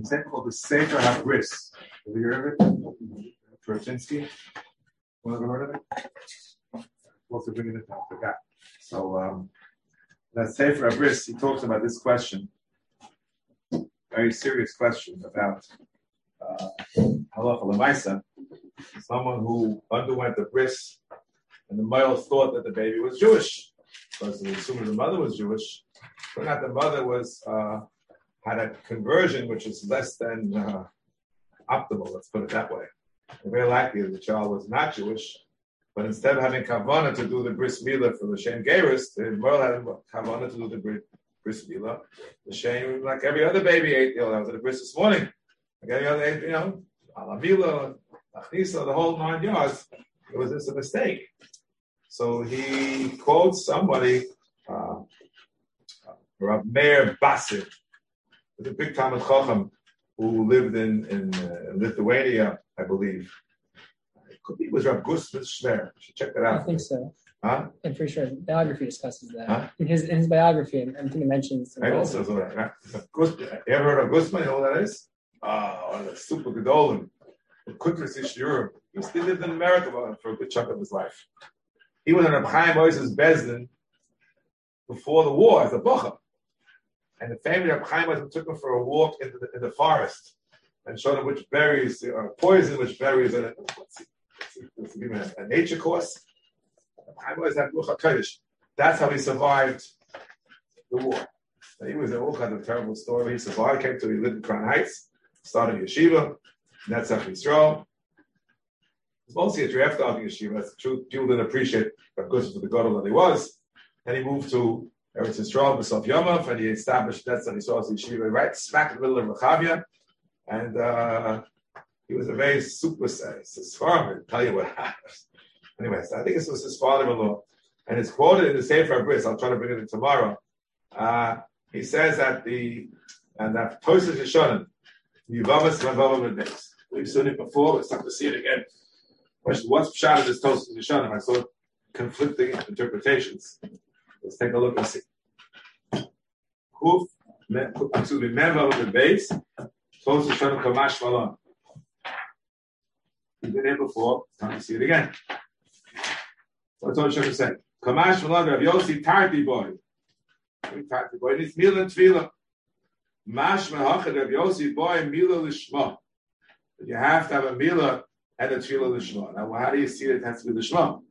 a sefer called the Sefer HaBris. Have you heard of it? Turchinsky? One ever heard of it? Also bringing it down, forgot. So um, that Sefer HaBris, he talks about this question, very serious question about uh, lemaisa. Someone who underwent the bris, and the male thought that the baby was Jewish, because they assumed the mother was Jewish, but not the mother was uh, had a conversion which is less than uh, optimal. Let's put it that way. And very likely the child was not Jewish, but instead of having kavana to do the bris milah for the shem geris, the male had kavana to do the bris milah. The shem, like every other baby, ate. You know, that was at the bris this morning. Like any other, you know, alamila, achnisa, the whole nine yards. It was just a mistake. So he quotes somebody, uh, Rav Meir Bassin, the big Talmud Chacham who lived in, in uh, Lithuania, I believe. It could be it was Rav Gustav Schwer. You should check that out. I think so. Huh? I'm pretty sure his biography discusses that. Huh? In his in his biography, I think it mentions. I also saw that. Right? You ever heard of Gustman? You know what that is? Ah, the super gedolim. Kutris Ish Europe. He still lived in America for a good chunk of his life. He was in a Chaim Ozer's Bezdin before the war as a bocha. And the family of Chaim Ozer's took him for a walk in the, in the forest and showed him which berries are poison, which berries see, a, a nature course. Chaim Ozer's had. That's how he survived the war. He was in all kinds of terrible story. He survived, came to, he lived in Crown Heights, started yeshiva, that's how Yisrael. It's mostly a draft out of yeshiva. That's the truth. People didn't appreciate Rav Gustman for the God that he was. And he moved to Eretz Yisrael, Besof Yomov, and he established that's when he saw his yeshiva right smack in the middle of Rechavia. And uh, he was a very super his farmer. Tell you what happens. Anyway, so I think this was his father-in-law, and it's quoted in the Sefer Bris. I'll try to bring it in tomorrow. Uh, he says that the and that Tosas Yeshonim, Yivavas Mavavam Days. We've seen it before. It's time to see it again. What's pshat of this Tosas Yeshonim? I saw conflicting interpretations. Let's take a look and see. Kuf, excuse me, Mavavam the base. Tosas Yeshonim Kamash Malon. We've been here before. Time to see it again. What's Tosas Yeshonim say? Kamash Malon Rav Yossi Tarti boy. Tarti boy. It's Mila and Tefillah. Mashma hachad Rav Yossi boy mila lishma. You have to have a mila and a tefillah lishma. Now, how do you see that it has to be lishma?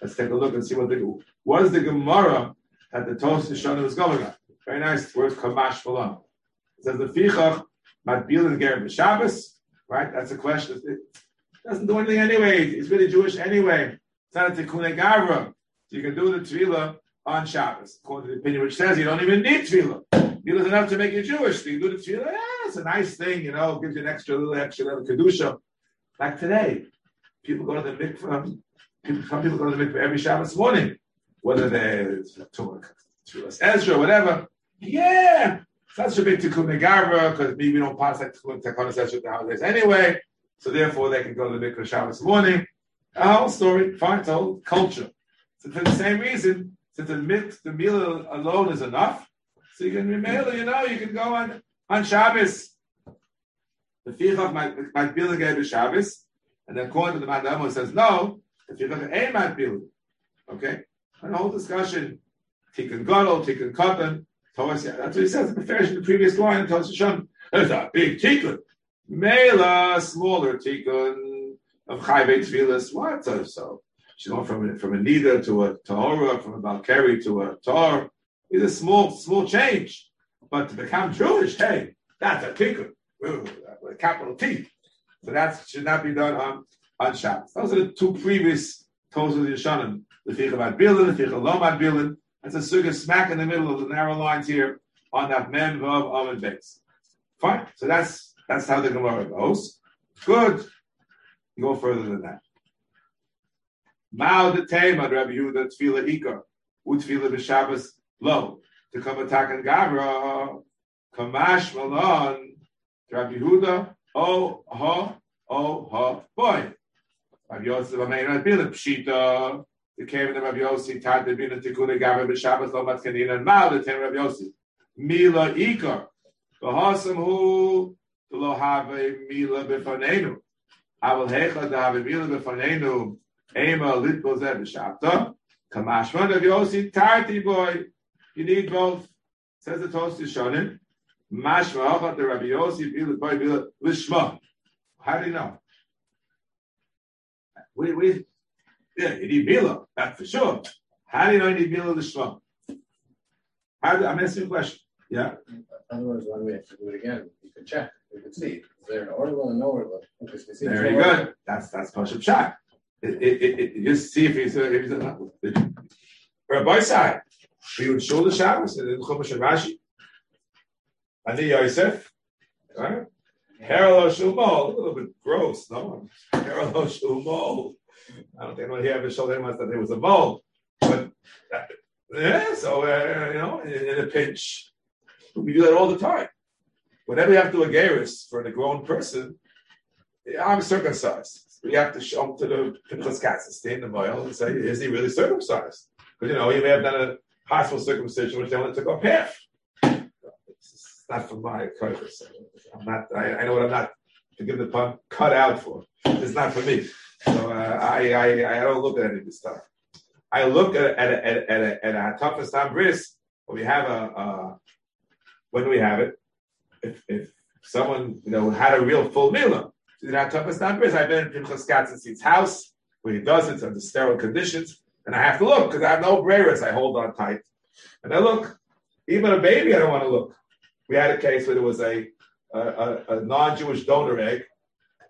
Let's take a look and see what the what is the Gemara that the Toast Shana is going on. Very nice words, kamash falam. It says the fichach matbil and ger Shabbos. Right, that's a question. It doesn't do anything anyway. It's really Jewish anyway. It's not a tikkun. So you can do the tefillah on Shabbos, according to the opinion which says you don't even need tefillah. Tefillah is enough to make you Jewish. So you do the tefillah, yeah, it's a nice thing, you know, gives you an extra little extra little kedusha. Like today, people go to the mikvah. Some people go to the mikvah every Shabbos morning, whether they're to Ezra, whatever. Yeah, such a big tikkun negarva because maybe we don't pass like tikkun Ezra the holidays anyway. So therefore, they can go to the mikvah Shabbos morning. A whole story, fine, it's culture. So for the same reason, since the mik, the meal alone is enough, so you can remail, you know, you can go on on Shabbos. The fichach might might build again Shabbos, and according to the Mandamo says no. The fichach ain't might build. Okay, and the whole discussion. Tikkun gadol, tikkun katan. That's what he says in the in the previous line Shon. There's a big tikkun. Mela, smaller tikkun of chayvei tefillas. What? So, so she's going from from a nida to a tahora, from a balkari to a tar. It's a small small change, but to become Jewish, hey, that's a tikkun. With a capital T. So that should not be done on on Shabbos. Those are the two previous Tosa Yeshanim. The fichah about bilin, the fichah lomad bilin. That's a suga smack in the middle of the narrow lines here on that mem vav almond base. Fine. So that's that's how the Gemara goes. Good. Go further than that. Mao the tema Rabbi Yehuda tefila ikar utfila b'Shabbos lo to come attack and gavra kamash malon Rabbi Yehuda oh ha oh ha boy Rabbi Yosef Amein Rabbi Pshita the came the Rabbi Yossi Tad Bina Tikuna Gavra b'Shabbos lo matkanin and Mao the tema Rabbi Yossi Mila ikar Bahasam who lo have mila befanenu. I will hecha da have mila befanenu. Ema litbo zeh b'shabta. Kamashman of Yossi tarti boy. You need both. Says the Toast Shonin. Mashma achat the Rabbi Yossi bila boy bila lishma. How do you know? We, we, yeah, you need Mila, that's for sure. How do you know you need Mila Lishma? How do, I'm asking a question. Yeah? In other words, when we have to do it again, you can check, we can see, is there an order and no order? Because we see there's Very no order. good. That's that's Pashup Shak. It, it, it, it, just see if he's if he's a, Rabbi side. We would show the Shabbos and then Chumash and Rashi. Ani Yosef. Right? Parallel Shumol. A little bit gross, no? Parallel Shumol. I don't think anyone here ever showed anyone that there was a mole. But, uh, yeah, so, uh, you know, in, in a pinch, we do that all the time. Whenever you have to do a gerus for a grown person, I'm circumcised. We have to show him to the Pinchas Katz and stay in the mile and say, is he really circumcised? Because, you know, he may have done a hospital circumcision, which they only took off half. It's not for my purpose. I'm not, I, I know what I'm not, to give the pun, cut out for. It's not for me. So uh, I, I, I don't look at any of this stuff. I look at at a, at a, at a, at a toughest time bris when we have a, uh, when we have it? If, if someone you know had a real full meal, that toughest time bris. I've been in Pinchas Katzen's house where he does it under sterile conditions, and I have to look because I have no breras. I hold on tight, and I look. Even a baby, I don't want to look. We had a case where there was a a, a, a non-Jewish donor egg,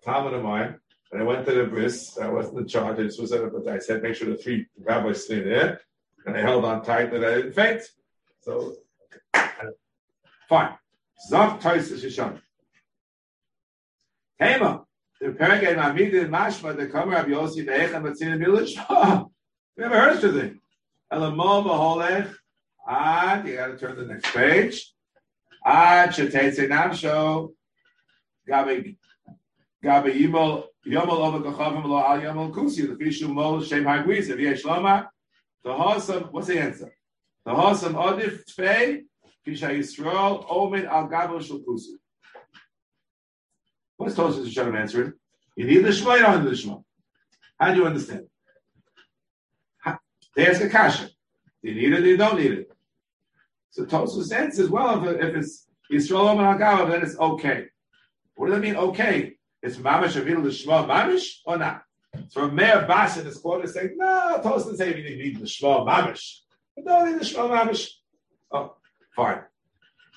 Talmud of mine, and I went to the bris. I wasn't in charge. I just was it, but I said, make sure the three rabbis stay there. And I held on tight that I didn't faint. So, fine. Zach Toys Shishon. Tema. The Pergay Mamid in Mashma, the Kamer of Yossi, the Echem, but in the village. Never heard of it. Elamol Maholech. Ah, you got to turn to the next page. Gabi Gabi Yimol Yomol over Kachavim Lo Al Yomol Kusi, the Fishu Mol Shem Hagwiz, if Yesh Loma, the Hossam, what's the answer? The Hossam Odif Tfei, Fisha Yisrael, Omen Al Gabo Shul Kusi. What's Tosis Hashem answering? You need the Shema, you don't need the Shema. How do you understand? They ask a kasha. Do you need it or you don't need it? So Tosus answers, well, if, if it's Yisrael Al then it's okay. What does that mean, okay? It's mamish avil l'shma mamish or not? So Meir Bassin this quote is saying, no, Toast didn't say you need the shma mamish. But no, need the shma mamish. Oh, fine.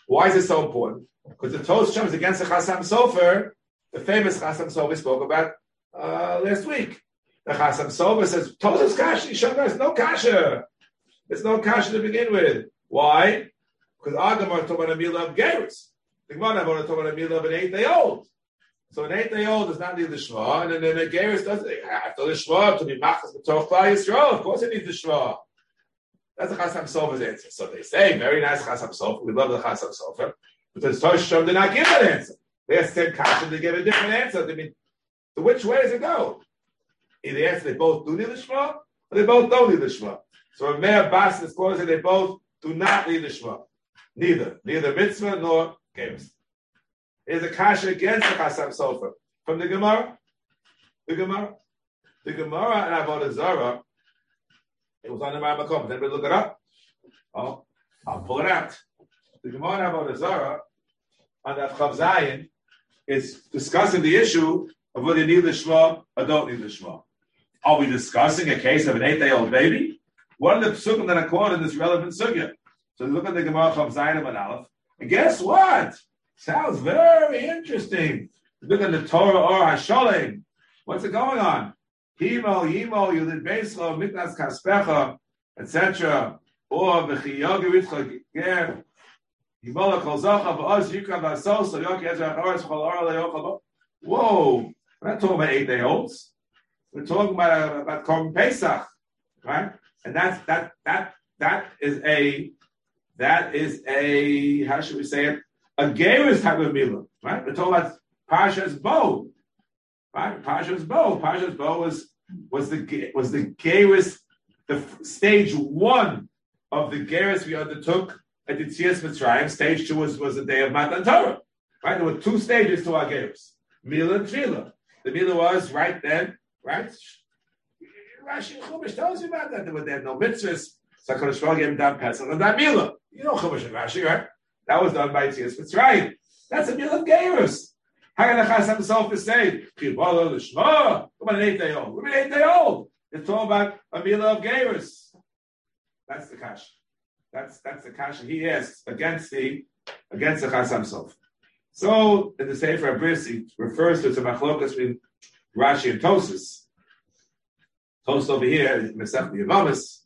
Why is it so important? Because the Toast comes against the Chasam Sofer, the famous Chasam Sofer we spoke about uh, last week. The Chasam Sofer says, Toast is kasha, Yishon is no kasha. It's no kasha to begin with. Why? Because Agamar a meal of Gerus. The Gemara talking about a meal of an eight day old. So an eight day old does not need the Shema, and then the Geras does it. After the Shema, to be Machas B'toch Klal Yisrael, of course it needs the Shema. That's the Chasam Sofer's answer. So they say, very nice Chasam Sofer, we love the Chasam Sofer, but the Torah Shem did not give that answer. They asked them Kasha, they give a different answer. They mean, so which way does it go? Either the answer they both do need the Shema, or they both don't need the Shema. So a Meir Bas is quoted they both do not need the Shema. Neither. Neither mitzvah nor Geras is a kasha against the Chasam Sofer. From the Gemara, the Gemara, the Gemara and Avodah Zarah, it was on the Ramakom. Did anybody look it up? Oh, I'll pull it out. The Gemara and Avodah Zarah on that Chav Zayin is discussing the issue of whether you need the Shema or don't need the Shema. Are we discussing a case of an eight-day-old baby? What are the psukim that are quoted in this relevant sugya? So look at the Gemara Chav Zayin and Aleph, and guess what? Sounds very interesting. Look at the Torah or Hasholim. What's it going on? Himo, Yimo, Yulid Beislo, Miknas Kaspecha, etc. Or V'chiyogiritcha Ger, Yimola Kol Zocha, V'oz Yukra V'asol, So Yoki Ezra Choros, Chol Ora Le'yochel. Whoa, we're not talking about eight-day-olds. We're talking about, about Korban Pesach, right? And that's, that, that, that is a, that is a, how should we say it? a Geras type of Mila, right? We're talking Pasha's bow, right? Pasha's bow. Pasha's bow was was the was the Geras, the stage one of the Geras we undertook at the Tzias Mitzrayim. Stage two was, was the day of Matan Torah. Right? There were two stages to our games. Mila and Tefillah. The Mila was right then, right? Rashi Chumash tells you about that. There were there no mitzvahs. So HaKadosh Baruch gave him that Pesach and that Mila. You know Chumash and Rashi, right? That was done by Tzias Mitzrayim. That's a Mila of Gerus. How can the Chasam Sofer is saying, Chibala Lishma? Come on, an eight day old. We're an eight day old. It's talking about a Mila of Gerus. That's the Kash. That's that's the Kash he asks against the against the Chasam Sofer. So in the Sefer Bris, he refers to the machlokas between Rashi and Tosis. Tosis over here, Mesech Yavamas,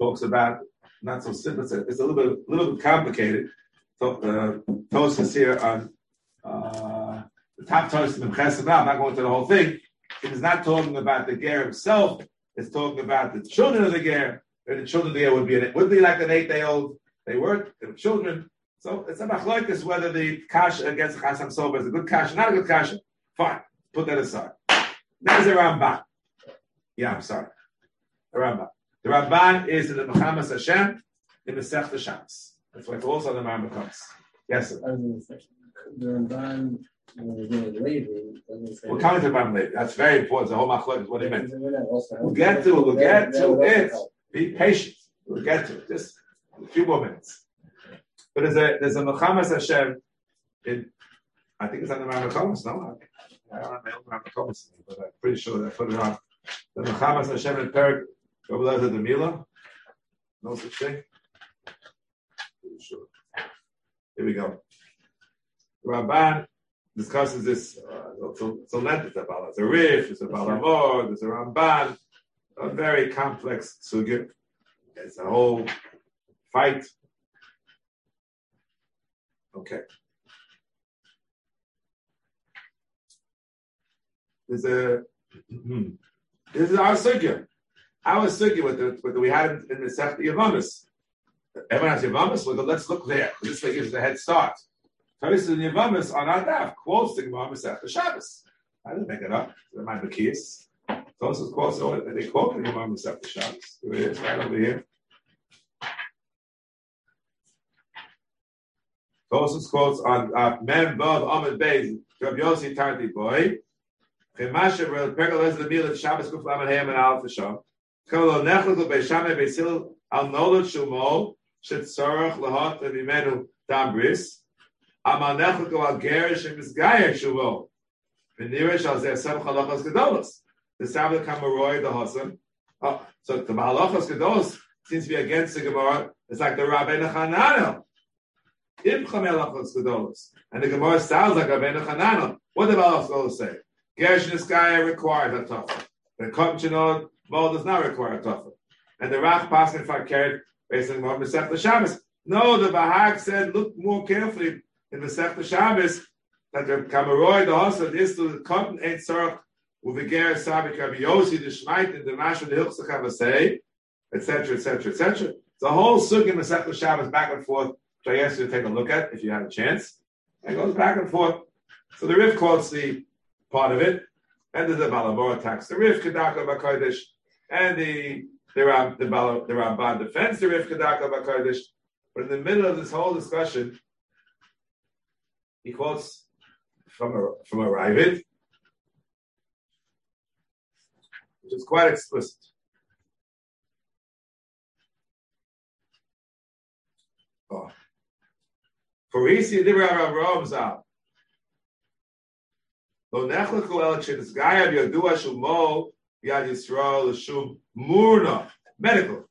talks about not so simple. It's a, it's a little bit, a little bit complicated. So, uh, here on uh, the top Tosis in Chesed. I'm not going to the whole thing. It is not talking about the ger himself. It's talking about the children of the ger. And the children of the ger would be an, would be like an eight day old. They weren't. They were children. So it's a machlokes whether the kash against Chasam Sofer is a good kash, not a good kash. Fine, put that aside. There's a Ramban. Yeah, I'm sorry. The Ramban. The Ramban is in the Milchamos Hashem in the Sech Shabbos. That's why it's also the Ramban comes. Yes, sir. I was gonna say, The Ramban, when we're doing Levi. We're coming to Ramban later. That's very important. The whole machlokes, what he meant. Doesn't that also help? We'll get to it. We'll get to it. Be patient. We'll get to it. Just a few more minutes. But there's a there's a Milchamos Hashem in I think it's on the Muhammad Thomas, no? I I don't have my own Muhammad Thomas, but I'm pretty sure that I put it on. The Milchamos Hashem in Perik, Rabbi the Mila. No such thing. Sure. Here we go. Rabban discusses this. Uh, it's, a, it's a about a riff. It's about Amor. There's a Ramban. A very complex sugya. It's a whole fight. Okay. There's a this is our sugya. Our sugya with the with the, we had in, the Sefti Yavamas. Everyone has Yavamas. Well, let's look there. This way gives a head start. Tosis and Yavamas on our daf quotes the Gemara Masech Shabbos. I didn't make it up. They're my Makiyas. Tosis quotes oh, they quote the Gemara Masech Shabbos. Here it is, right over here. Tosis quotes on uh, Mem Vav Amid Beis Rabbi Yossi Tarti Boy. Chemashe Rel Pergal Ez Lemil Shabbos Kuf Lamed Hayam and Gerish and Al Zeh Chalachas Gedolos. The Sabbath Kamaroi the Hosan. Oh, so the Mahalachas Gedolos seems to be against the Gemara. It's like the Rabbeinu Chananel. If Chamelachos Gedolos. And the Gemara sounds like Rabbeinu Chananel. What did Mahalachos say? Gerish and Misgayer requires a tafel. The Komchinod Mol does not require a tafel. And the Rach Pasan Fakert based on Masech Shabbos. No, the Bahag said, look more carefully in Masech Shabbos that the Kamaroi, the Hosan, is to the cotton ain't sorach with the Ger Sabik Rabbi Yossi, the Shmait, and the Mashra, the Hilchsach Havasei, etc., etc., etc. The whole sug in Masech Shabbos back and forth, which I asked you to take a look at if you have a chance. It goes back and forth. So the Riff quotes the part of it, and the a Balabor attacks the Riff Kedaka Bakodesh, and the the Ram, the, Bala, the Ramban defends the Riff Kedaka Bakodesh. But in the middle of this whole discussion, he quotes from a from a Ravid, which is quite explicit. Oh. Farisi Dibra Avraham Zal. Lo nechlechu el shenizgayav yodua shumo yad Yisrael l'shum murna. Medical.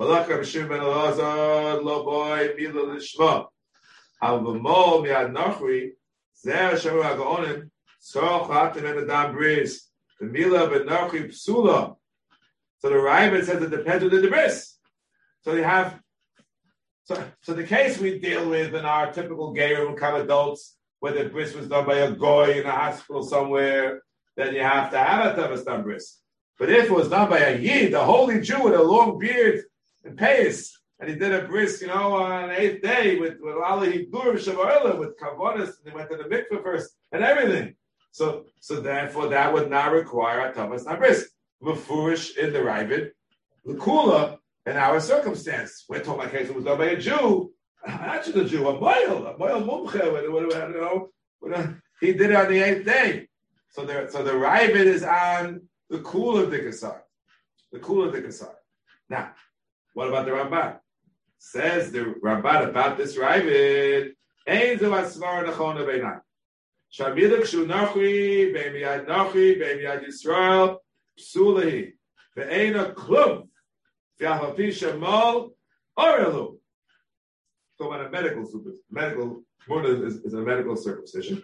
Balach Rabbi Shimon ben Elazar lo boy mila l'shma. Al v'mo miyad nachri zer shavu ha'gaonim tzorach hatim en adam bris. Mila ben nachri psula. So the Ravid says it depends on the bris. So they have so, so the case we deal with in our typical gay room kind of adults, where the bris was done by a goy in a hospital somewhere, then you have to have a tavis done. But if it was done by a yid, a holy Jew with a long beard and pace, and he did a bris, you know, on the eighth day with with Ali Hibur Shavarilla with kavonis, and he went to the mikveh first and everything. So, so therefore, that would not require a tavis done bris. Mefurish in the Ravid, the kula in our circumstance. We're talking case was done by a Jew. Imagine a Jew, a moil, a moil mumche, you know, uh, he did it on the eighth day. So the so the Ravid is on the cool of The cooler Dikasar. Now, what about the Ramban? Says the Ramban about this Ravid, shemal. So about a medical medical, is, is a medical circumcision,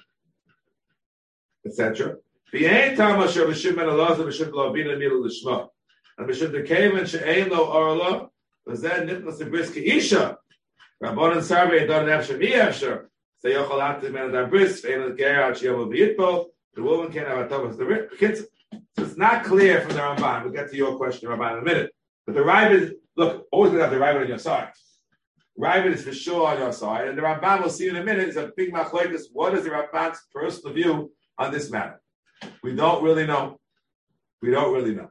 etc. The ain't time asher b'shim ben alazah b'shim lo bina milu l'shma. And b'shim the kaven she'ein lo orla, v'zeh nitnas bris isha. Rabban and Sarve don't have shem efsher. So yochol hat men da bris, ve'en el ger out she'yom v'yitpo. The woman can't have a. The kids, so it's not clear from the Ramban. We'll get to your question, Ramban, in a minute. But the Ravid, look, always gonna have the Ravid on your side. Ravid is for sure on your side, and the Ramban we'll see in a minute is a big machlokes. What is the Ramban's personal view on this matter? We don't really know. We don't really know.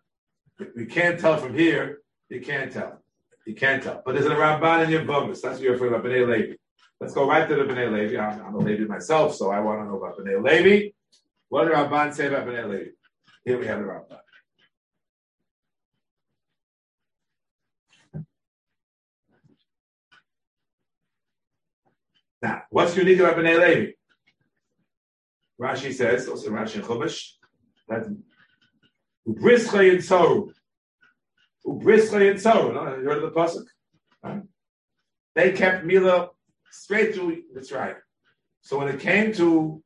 We can't tell from here. You can't tell. You can't tell. But there's a Ramban in your Bumbus. That's what you're referring about Bnei Levi. Let's go right to the Bnei Levi. I'm, I'm a Levi myself, so I want to know about Bnei Levi. What did Ramban say about Bnei Levi? Here we have the Ramban. Now, what's unique about Bnei Levi? Rashi says, also Rashi and Chumash, that Ubrischa and Soru. Ubrischa and Soru. You heard of the pasuk? They kept Mila straight through Mitzrayim. So when it came to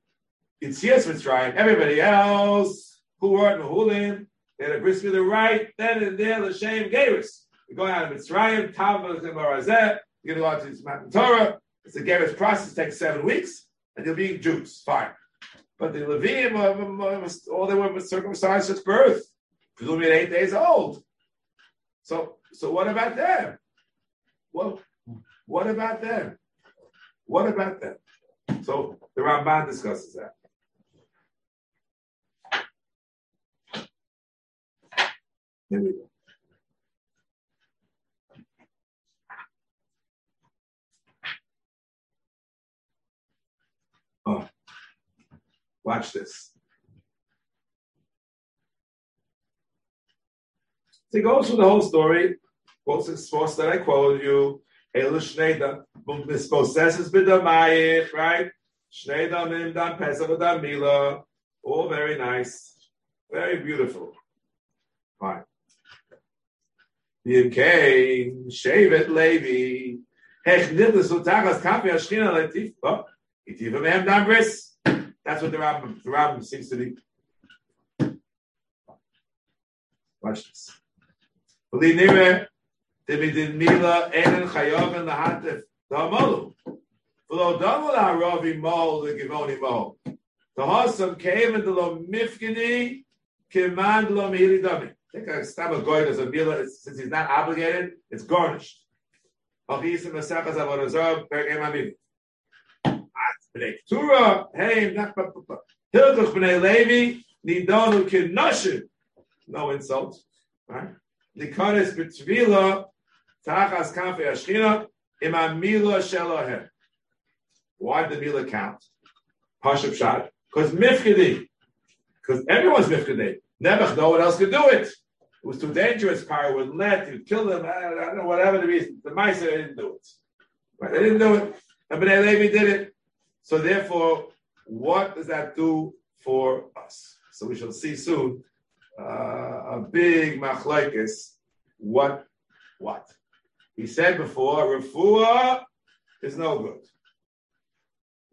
Yitzias Mitzrayim, everybody else who weren't Mahulim, they had a bris Mila right then and there. the L'shem Geras. You're going out of Mitzrayim, Tavah and Barazeh. You're going to go out to Matan Torah. It's a process. takes seven weeks, and you'll be Jews. Fine. But the Levim, all they were was circumcised at birth, presumably eight days old. So, so what about them? Well, what about them? What about them? So the Ramban discusses that. Here we go. Oh, watch this. So he goes through the whole story, quotes the source that I quoted you, Elu Shneda, mispossesses b'damayich, right? Shneda mim dam pesach v'dam all very nice, very beautiful. Fine. Yimkein, Shevet Levi, Hech nidlis utachas kafi ashchina letif, oh, itiva mehem dam. That's what the Rambam, the Rambam seems to be. Watch this. Believe nire, Mila Enen Chayov and the Hatif V'lo Damal Haravi Mol the Mol. The came into Lo Mifkini Kiman Lo Mihili Dami. Take a of a Mila, since he's not obligated, it's garnished. B'nei Ketura, hey, Hilchach B'nei Levi, Nidonu Kinoshin. No insult, right? Nikonis B'Tvila, Tachas Kafe Ashchina, Ima Mila Shelohem. Why the Mila count? Pashup Shad. Because Mifkidi. Because everyone's Mifkidi. Nebuch, no one else could do it. It was too dangerous. Power would let you kill them. I don't know, whatever the reason. The Maisa didn't do it. Right? They didn't do it. And B'nai Levi did it. So therefore, what does that do for us? So we shall see soon uh, a big machlekes. What? What? He said before, refuah is no good.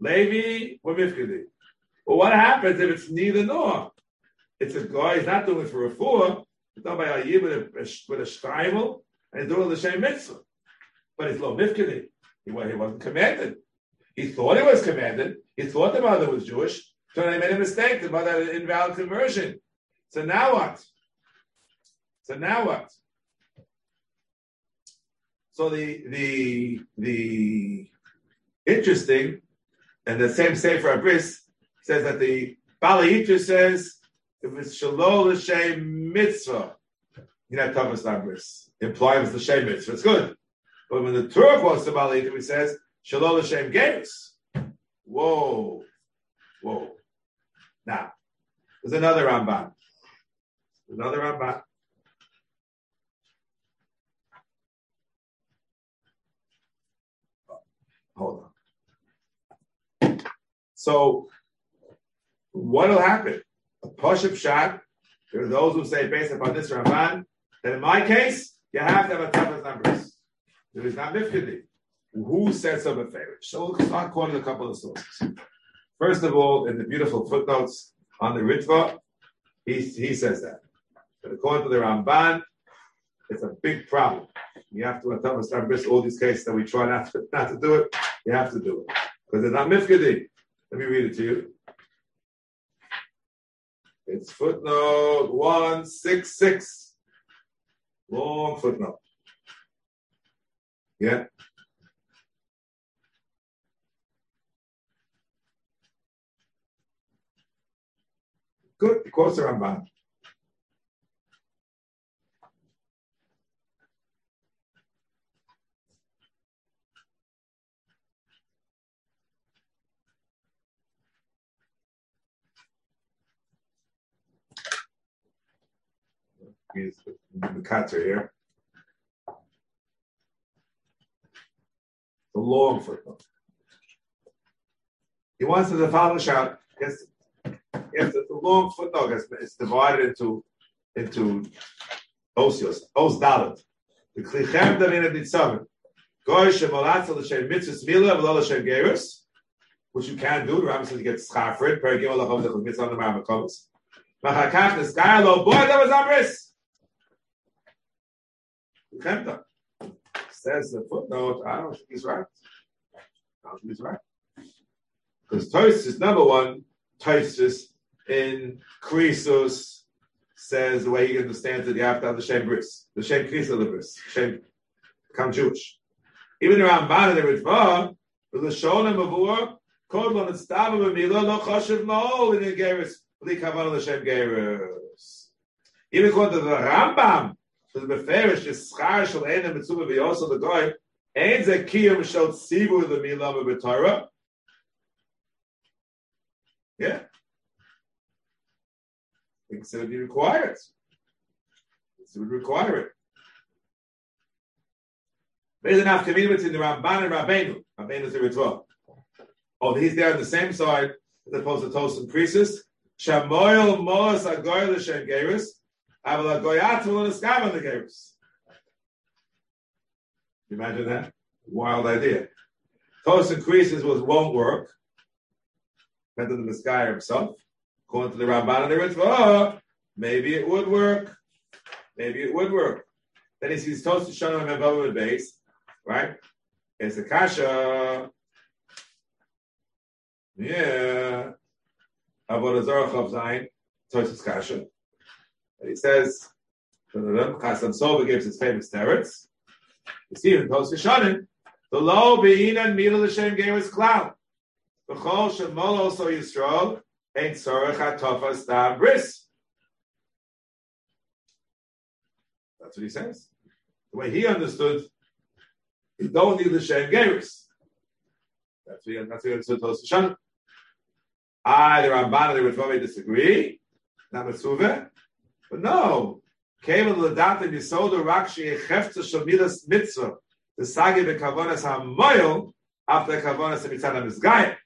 Levi or mifkedi. But what happens if it's neither nor? It's a guy, he's not doing it for refuah, he's done by a year with a, with a and he's doing the same mitzvah. But it's lo mifkedi. He, he wasn't commanded. He thought he was commanded. He thought the mother was Jewish. So they made a mistake. The mother had an invalid conversion. So now what? So now what? So the the the interesting and the same Sefer HaBris says that the Bali says if it's shalol l'shem mitzvah, you know Thomas Abris implying it's the shem mitzvah. It's good, but when the Torah quotes the Bali it says Shalom Hashem Gerus. Whoa, whoa. Now, there's another Ramban. Another Ramban. Hold on. So, what'll happen? A push of shot. There are those who say, based upon this Ramban, that in my case, you have to have a toughest numbers. There is not mifkadi. Who sets up a favorite? So we'll start quoting a couple of sources. First of all, in the beautiful footnotes on the Ritva, he, he says that. But according to the Ramban, it's a big problem. You have to us all these cases that we try not to, not to do it, you have to do it. Because it's not mifkadi. Let me read it to you. It's footnote 166. Long footnote. Yeah. Good. Quotes the Ramban. He's the cuts are here. The long footnote. He wants to the following shout. Yes, yes, the long footnote is it's divided into into osios, os dalet. The klichem davin at nitzav. Goy shemalatzel l'shem mitzvah mila v'lo l'shem gerus, which you can do. The Rambam says you get schar for it. Per gimel lachom zechol mitzvah on the Rambam Machakach neskaya lo boy that was amris. Chemta. Says the footnote, I don't think he's right. I don't think he's right. Because Tosis, number one, Tosis in Krisos says the way he understands it, you have to have the same bris, the same Krisa the bris, become Jewish. Even around Bana, the Ritva, the Lashon and Mavur, called on the Stav of Mila, no Choshev Maol in the Geras, Li Kavan Lashem Geras. Even according to the Rambam, the beferish is schar shel ena mitzvah v'yoso the goy ein ze kiyum shel tzivu the milah b'torah. Yeah. To be required. It would require it. There's enough community between the Ramban and Rabbeinu. Rabbeinu is the Ritva. Oh, he's there on the same side as opposed to Tosin Priestess. Shamoyel Moas Agoy L'Shem Geris. Aval Agoyat will on the Geris. Imagine that. Wild idea. Tosin Priestess was won't work. Better than this guy himself. According to the Ramban and the Ritva, oh, maybe it would work. Maybe it would work. Then he sees toast to and Above base, right? It's a kasha. Yeah. Avodah Zarach of Zayin, toast kasha. And he says, Chasam Sofer gives his famous teretz. You see in Toast Shannon, the low be'inan mila l'shem gave us cloud. V'chol shemol also Yisrael, Ein tzorech atofas dam bris. That's what he says. The way he understood, you don't need the shem geris. That's what he, that's what he understood. I, the Ramban, and the Ritva disagree. Not Metzuve. But no. Kevel l'data misoda rakshi echefta shomidas mitzvah. The sagi bekavonas ha-moyel after kavonas ha-mitzad ha-mizgayim.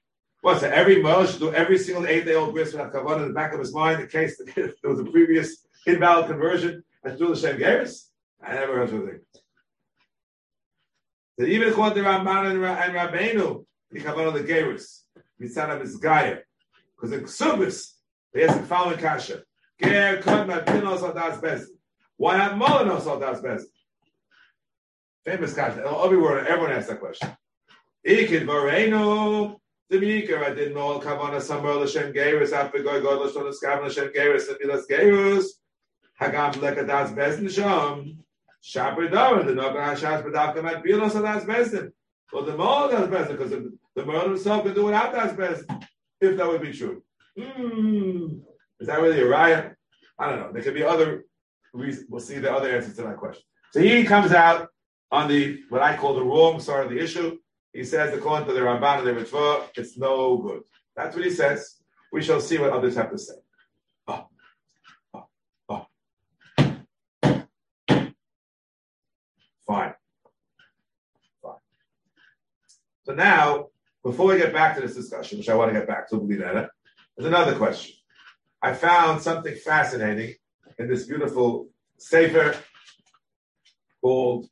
What, so every male should do every single eight-day-old bris with kavanah in the back of his mind in case there was a previous invalid conversion and do the same gears? I never heard of it. That even called the Ramban and Rabbeinu, the kavanah the gears, mitzana mizgaya, because in Ksubis they ask the following kasha: Ger kod matinos adas bezin. Why not molinos adas bezin? Famous kasha. Everywhere, everyone asks that question. Ikid vareinu the Meeker, I didn't know Kavana Samar Lashem Geirus, after Goy God Lashon Skav Lashem Geirus, and Milas Geirus, Hagam Lekadas Bezdin Sham, Shaper Davar, the Noga Hashas Bedavka Mat Bilos Das Bezdin. Well, the Mol Das Bezdin, because the, the Merlin himself can do without Das Bezdin, if that would be true. Mm. Is that really a riot? I don't know. There could be other reasons. We'll see the other answers to that question. So he comes out on the what I call the wrong side of the issue. He says, according to the Ramban and the Ritva, it's no good. That's what he says. We shall see what others have to say. Oh. Oh. Oh. Fine. Fine. So now, before we get back to this discussion, which I want to get back to, there's another question. I found something fascinating in this beautiful sefer called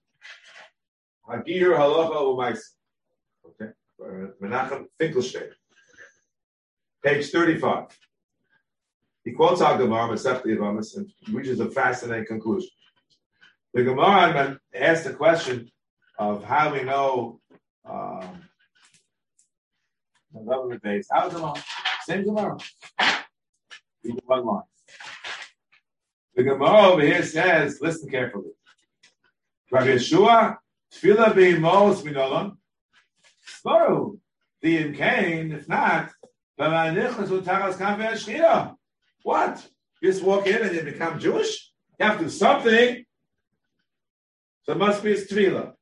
Hagir Halacha Umais. Okay, Menachem Finkelstein, page 35. He quotes our Gemara, Masechta Yavamas, and reaches a fascinating conclusion. The Gemara asked the question of how we know um, the government base. The Gemara? Same Gemara. Read one line. The Gemara over here says, listen carefully. Rabbi Yeshua, Tefillah be'imos minolam, Sporu, the Imkain, if not, what? You just walk in and you become Jewish? You have to do something. So it must be a Tefillah.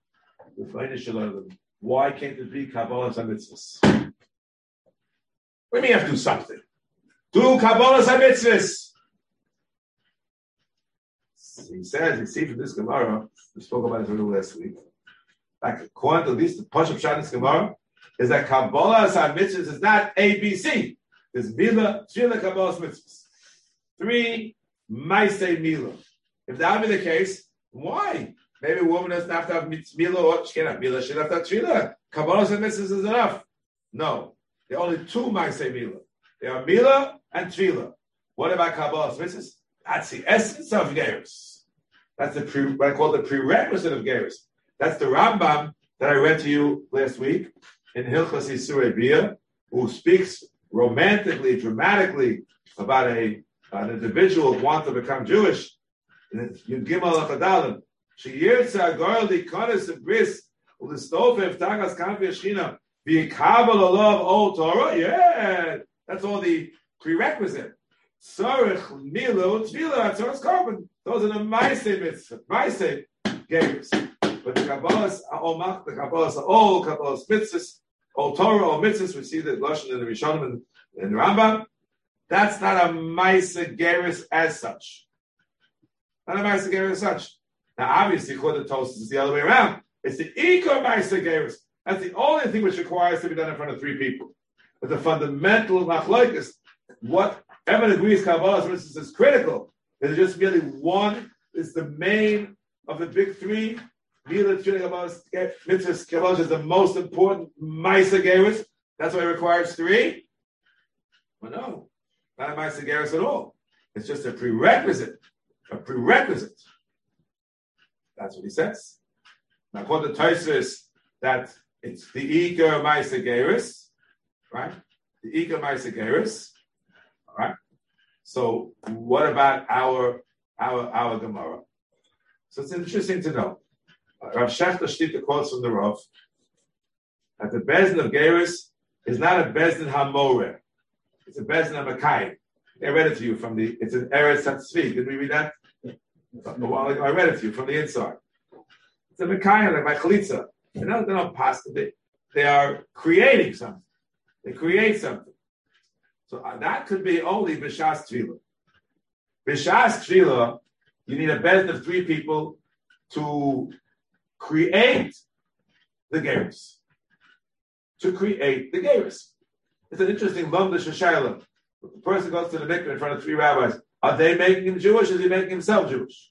Why can't it be Kabbalah and mean you have to do something? Do Kabbalah and. He says, you see from this Gemara, we spoke about it a little last week. Like according to at least the Push of Shadis Gemara, is that Kabbalah and mitzvahs is not A, B, C. There's Mila, Tefillah, Kabbalah, mitzvahs. Three, Maisei Mila. If that would be the case, why? Maybe a woman doesn't have to have Mila or she can't have Mila, she doesn't have to have. Kabbalah and mitzvahs is enough. No. There are only two Maisei Mila. They are Mila and Tefillah. What about Kabbalah mitzvahs? That's the essence of Geirus. That's the pre, what I call the prerequisite of Geirus. That's the Rambam that I read to you last week in Hilchas Yisur Bia, who speaks romantically, dramatically about a an individual who wants to become Jewish. Yud Gimel Achadalim. Sheyirtza Goyal Dikonis and Bris Ulistofev Tagas Kampi Yeshchina V'yikabel of Old Torah. Yeah, that's all the prerequisite. Sarich Milo Tvila Tzoras Korban. Those are the Maaseh mitzvah, Maaseh games. But the Kabbalah's all the Kabbalah's all Kabbalah's mitzvahs, all Torah, all mitzvahs. We see the Lashon in the Rishonim and, and Rambam. That's not a Maaseh Geris as such. Not a Maaseh Geris as such. Now, obviously, Chod Toast is the other way around. It's the Eco Maaseh Geris. That's the only thing which requires to be done in front of three people. But the fundamental machlokes, what Everyone agrees Kabbalah's mitzvahs is critical. There's just merely one is the main of the big three. Mitzvahs Kabbalah is the most important Maisa Geras. That's why it requires three. Well, no, not a Maisa at all. It's just a prerequisite. A prerequisite. That's what he says. Now, according to Toisus, that it's the Iker Maisa Geras, right? The Iker Maisa Geras all right. So what about our our our Gemara? So it's interesting to know. Rav Shechter Shlita quotes from the Rav that the Bezdin of Geras is not a Bezdin Hamoreh. It's a Bezdin Hamakai. I read it to you from the, it's an Eretz Hatzvi. Did we read that? A while ago, I read it to you from the inside. It's a Mekayim, like my Chalitza. They're not, they're not pasta. They, they are creating something. They create something. So uh, that could be only Bishas Tevilah. Bishas Tevilah, you need a bed of three people to create the Geras. To create the Geras. It's an interesting Lumda Shashayla. The person goes to the mikveh in front of three rabbis. Are they making him Jewish or is he making himself Jewish?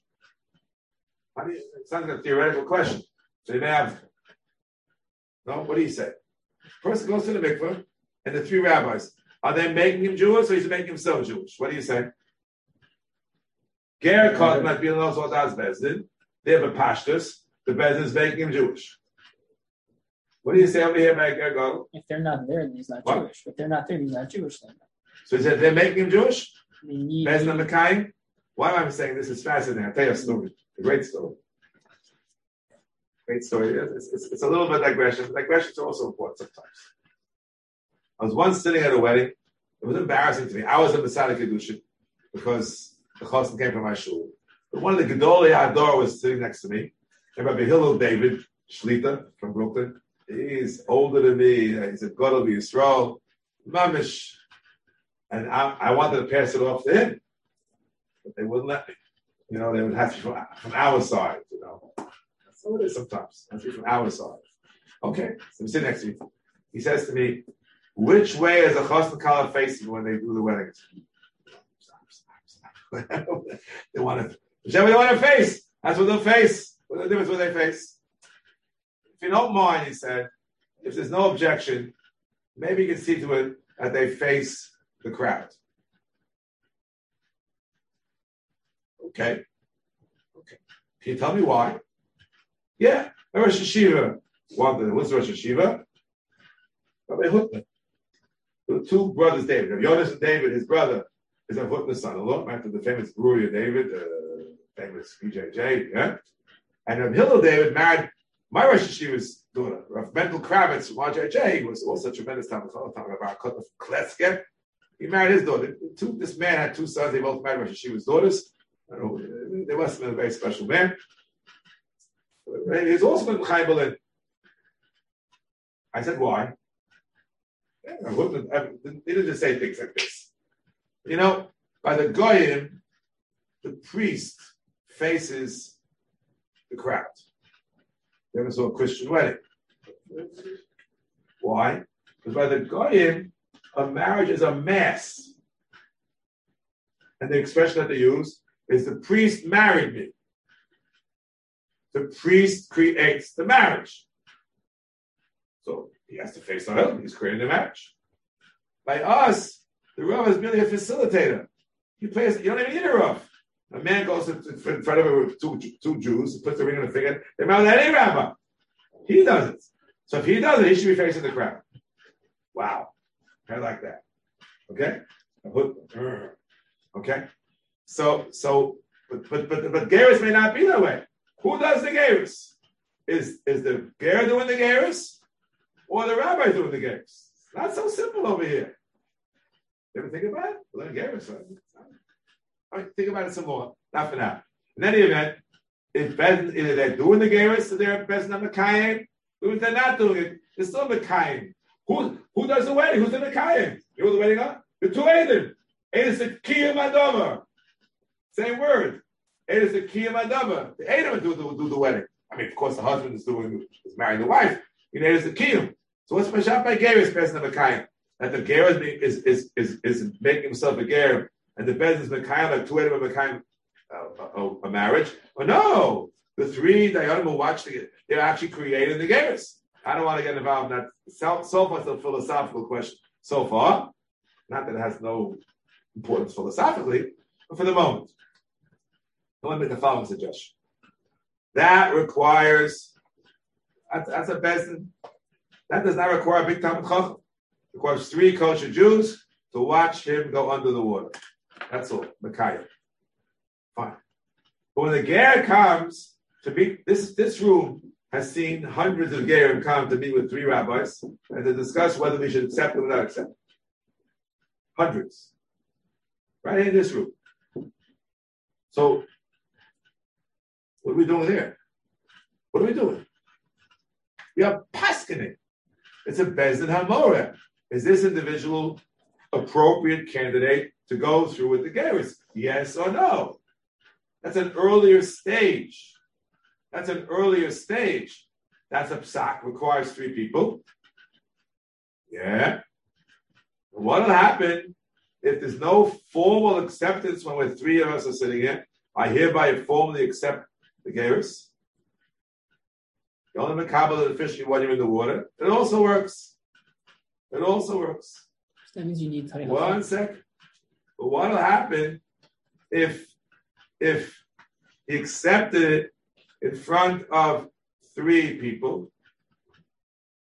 How do you, it sounds like a theoretical question. So they may have. No, what do you say? The person goes to the mikveh and the three rabbis. Are they making him Jewish or is he making himself Jewish? What do you say? Ger might be as Bezdin. They have a pashtus. The Bezdin is making him Jewish. What do you say over here, Ger Go? If they're not there, then he's not what? Jewish. If they're not there, he's not Jewish then. So he said they're making him Jewish? Bezdin Mekayim? Why am I saying this is fascinating? I'll tell you a story. A great story. Great story. It's, it's, it's a little bit digression. Digressions are also important sometimes. I was once sitting at a wedding. It was embarrassing to me. I was a Masada Kedushin because the chassan came from my shul. But one of the Gedolei Hador was sitting next to me. Rabbi Hillel David Shlita from Brooklyn He's older than me. He's a God of Yisrael. Mamish. And I, I wanted to pass it off to him, but they wouldn't let me. You know, they would have to from, from our side, you know. That's how it is sometimes. To from our side. Okay, so I'm sitting next to me. He says to me, which way is a chosn facing when they do the wedding? they want to, whichever they want to face, that's what they'll face. What's the difference what they face? If you don't mind, he said, if there's no objection, maybe you can see to it that they face the crowd. Okay. Okay. Can you tell me why? Yeah, Rosh Hashiva wanted. What's Rosh Hashiva? Rabbi Hutner. The two brothers, David. Rabbi and David, his brother, is a Hutner's son-in-law, after the famous brewery David, the famous BJJ, yeah? And Rabbi Hillel David married my Rosh Hashiva's daughter, Rav Mendel Kravitz from RJJ, was also a tremendous time, about Kleske. He married his daughter. Two, this man had two sons. They both married Rosh Hashiva's daughters. Know, they must have been a very special man. He's also been Chaim Berlin. I said, why? I wouldn't, I, they didn't just say things like this. You know, by the Goyim, the priest faces the crowd. Never saw a Christian wedding. Why? Because by the Goyim, a marriage is a mass. And the expression that they use is the priest married me. The priest creates the marriage. So he has to face the husband. He's creating the marriage. By us, the Rav is merely a facilitator. He plays, you don't even need a Rav. A man goes in front of two, two Jews, puts the ring on the finger, they marry any rabbi. He does it. So if he does it, he should be facing the crowd. Wow. I like that. Okay? Uh, okay? So, so, but but but but Garus may not be that way. Who does the Garus? Is is the Ger doing the Garus, or the rabbi doing the Garus? Not so simple over here. You ever think about it? Well, then Garus. Think about it some more. Not for now. In any event, if Ben, either they're doing the Garus or they're Bezna Mekayim, if they're not doing it, they're still Mekayim. Who who does the wedding? Who's the Mekayim? You know the wedding are? The two Aiden. Aiden is the Kiyam Adama. Same word. Aiden is the Kiyam Adama. The Aiden do, do, do the wedding. I mean, of course, the husband is doing is marrying the wife. You know, is the Kiyam. So what's Mashat by Geras of Mekayim? That the Geras is, is, is, is, making himself a Ger, and the Bez is Mekayim, like two Aiden Mekayim, uh, a, a, marriage. But no, the three Dayanim will watch the, they're actually creating the Geras. I don't want to get involved in that. So, so far, it's a philosophical question. So far, not that it has no importance philosophically, but for the moment. Want to make the following suggestion. That requires, that's, that's a bezin. That does not require a big time. It requires three kosher Jews to watch him go under the water. That's all. Mekayah. Fine. But when the ger comes to meet this this room has seen hundreds of Gerim come to meet with three rabbis and to discuss whether we should accept them or not accept. Hundreds. Right in this room. So, what are we doing here? What are we doing? We are paskening. It's a Bezin Hamora. Is this individual appropriate candidate to go through with the Geras? Yes or no? That's an earlier stage. That's an earlier stage. That's a psak, requires three people. Yeah. What'll happen if there's no formal acceptance when we're three of us are sitting here? I hereby formally accept the Geras. You only Makabal officially when you're in the water. It also works. It also works. That means you need One sec. But what'll happen if if he accepted it in front of three people,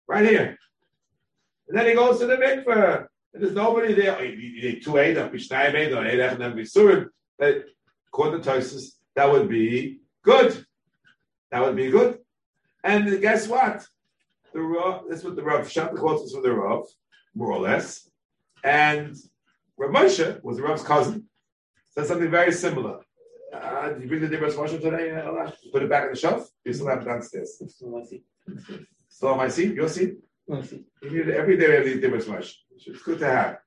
right here. And then he goes to the mikveh, and there's nobody there. Oh, two Adam, Mishnayim Adam, Adam, and Bisurim. That, according to Tosis, that would be good. That would be good. And guess what? The Rav, that's what the Rav Shabbat quotes us from the Rav, more or less. And Rav Moshe was the Rav's cousin. Said something very similar. Uh, did you bring the Dibras Moshe today? Uh, Put it back on the shelf? You still have it downstairs. Still on my seat? Your seat? We'll see. You need it every day we have these Dibras Moshe. It's good to have.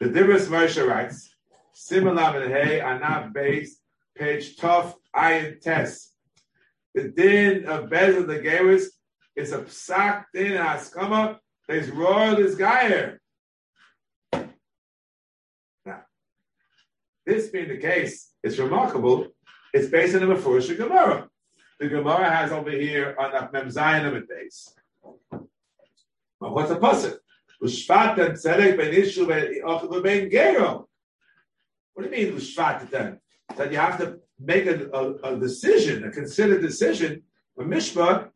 The Dibras Moshe writes, Similar and Hey are not based, page tough, iron test. The din of Bezel the Geras is a psak din haskama, there's royal this guy here. Now, this being the case, it's remarkable. It's based on the Mefurish Gemara. The Gemara has over here on the Mem Zayin of days. Well, what's the pasuk? Ushvat and tzedek ben ishu ben gero. What do you mean ushvat then? That you have to make a, a, a decision, a considered decision, a mishpah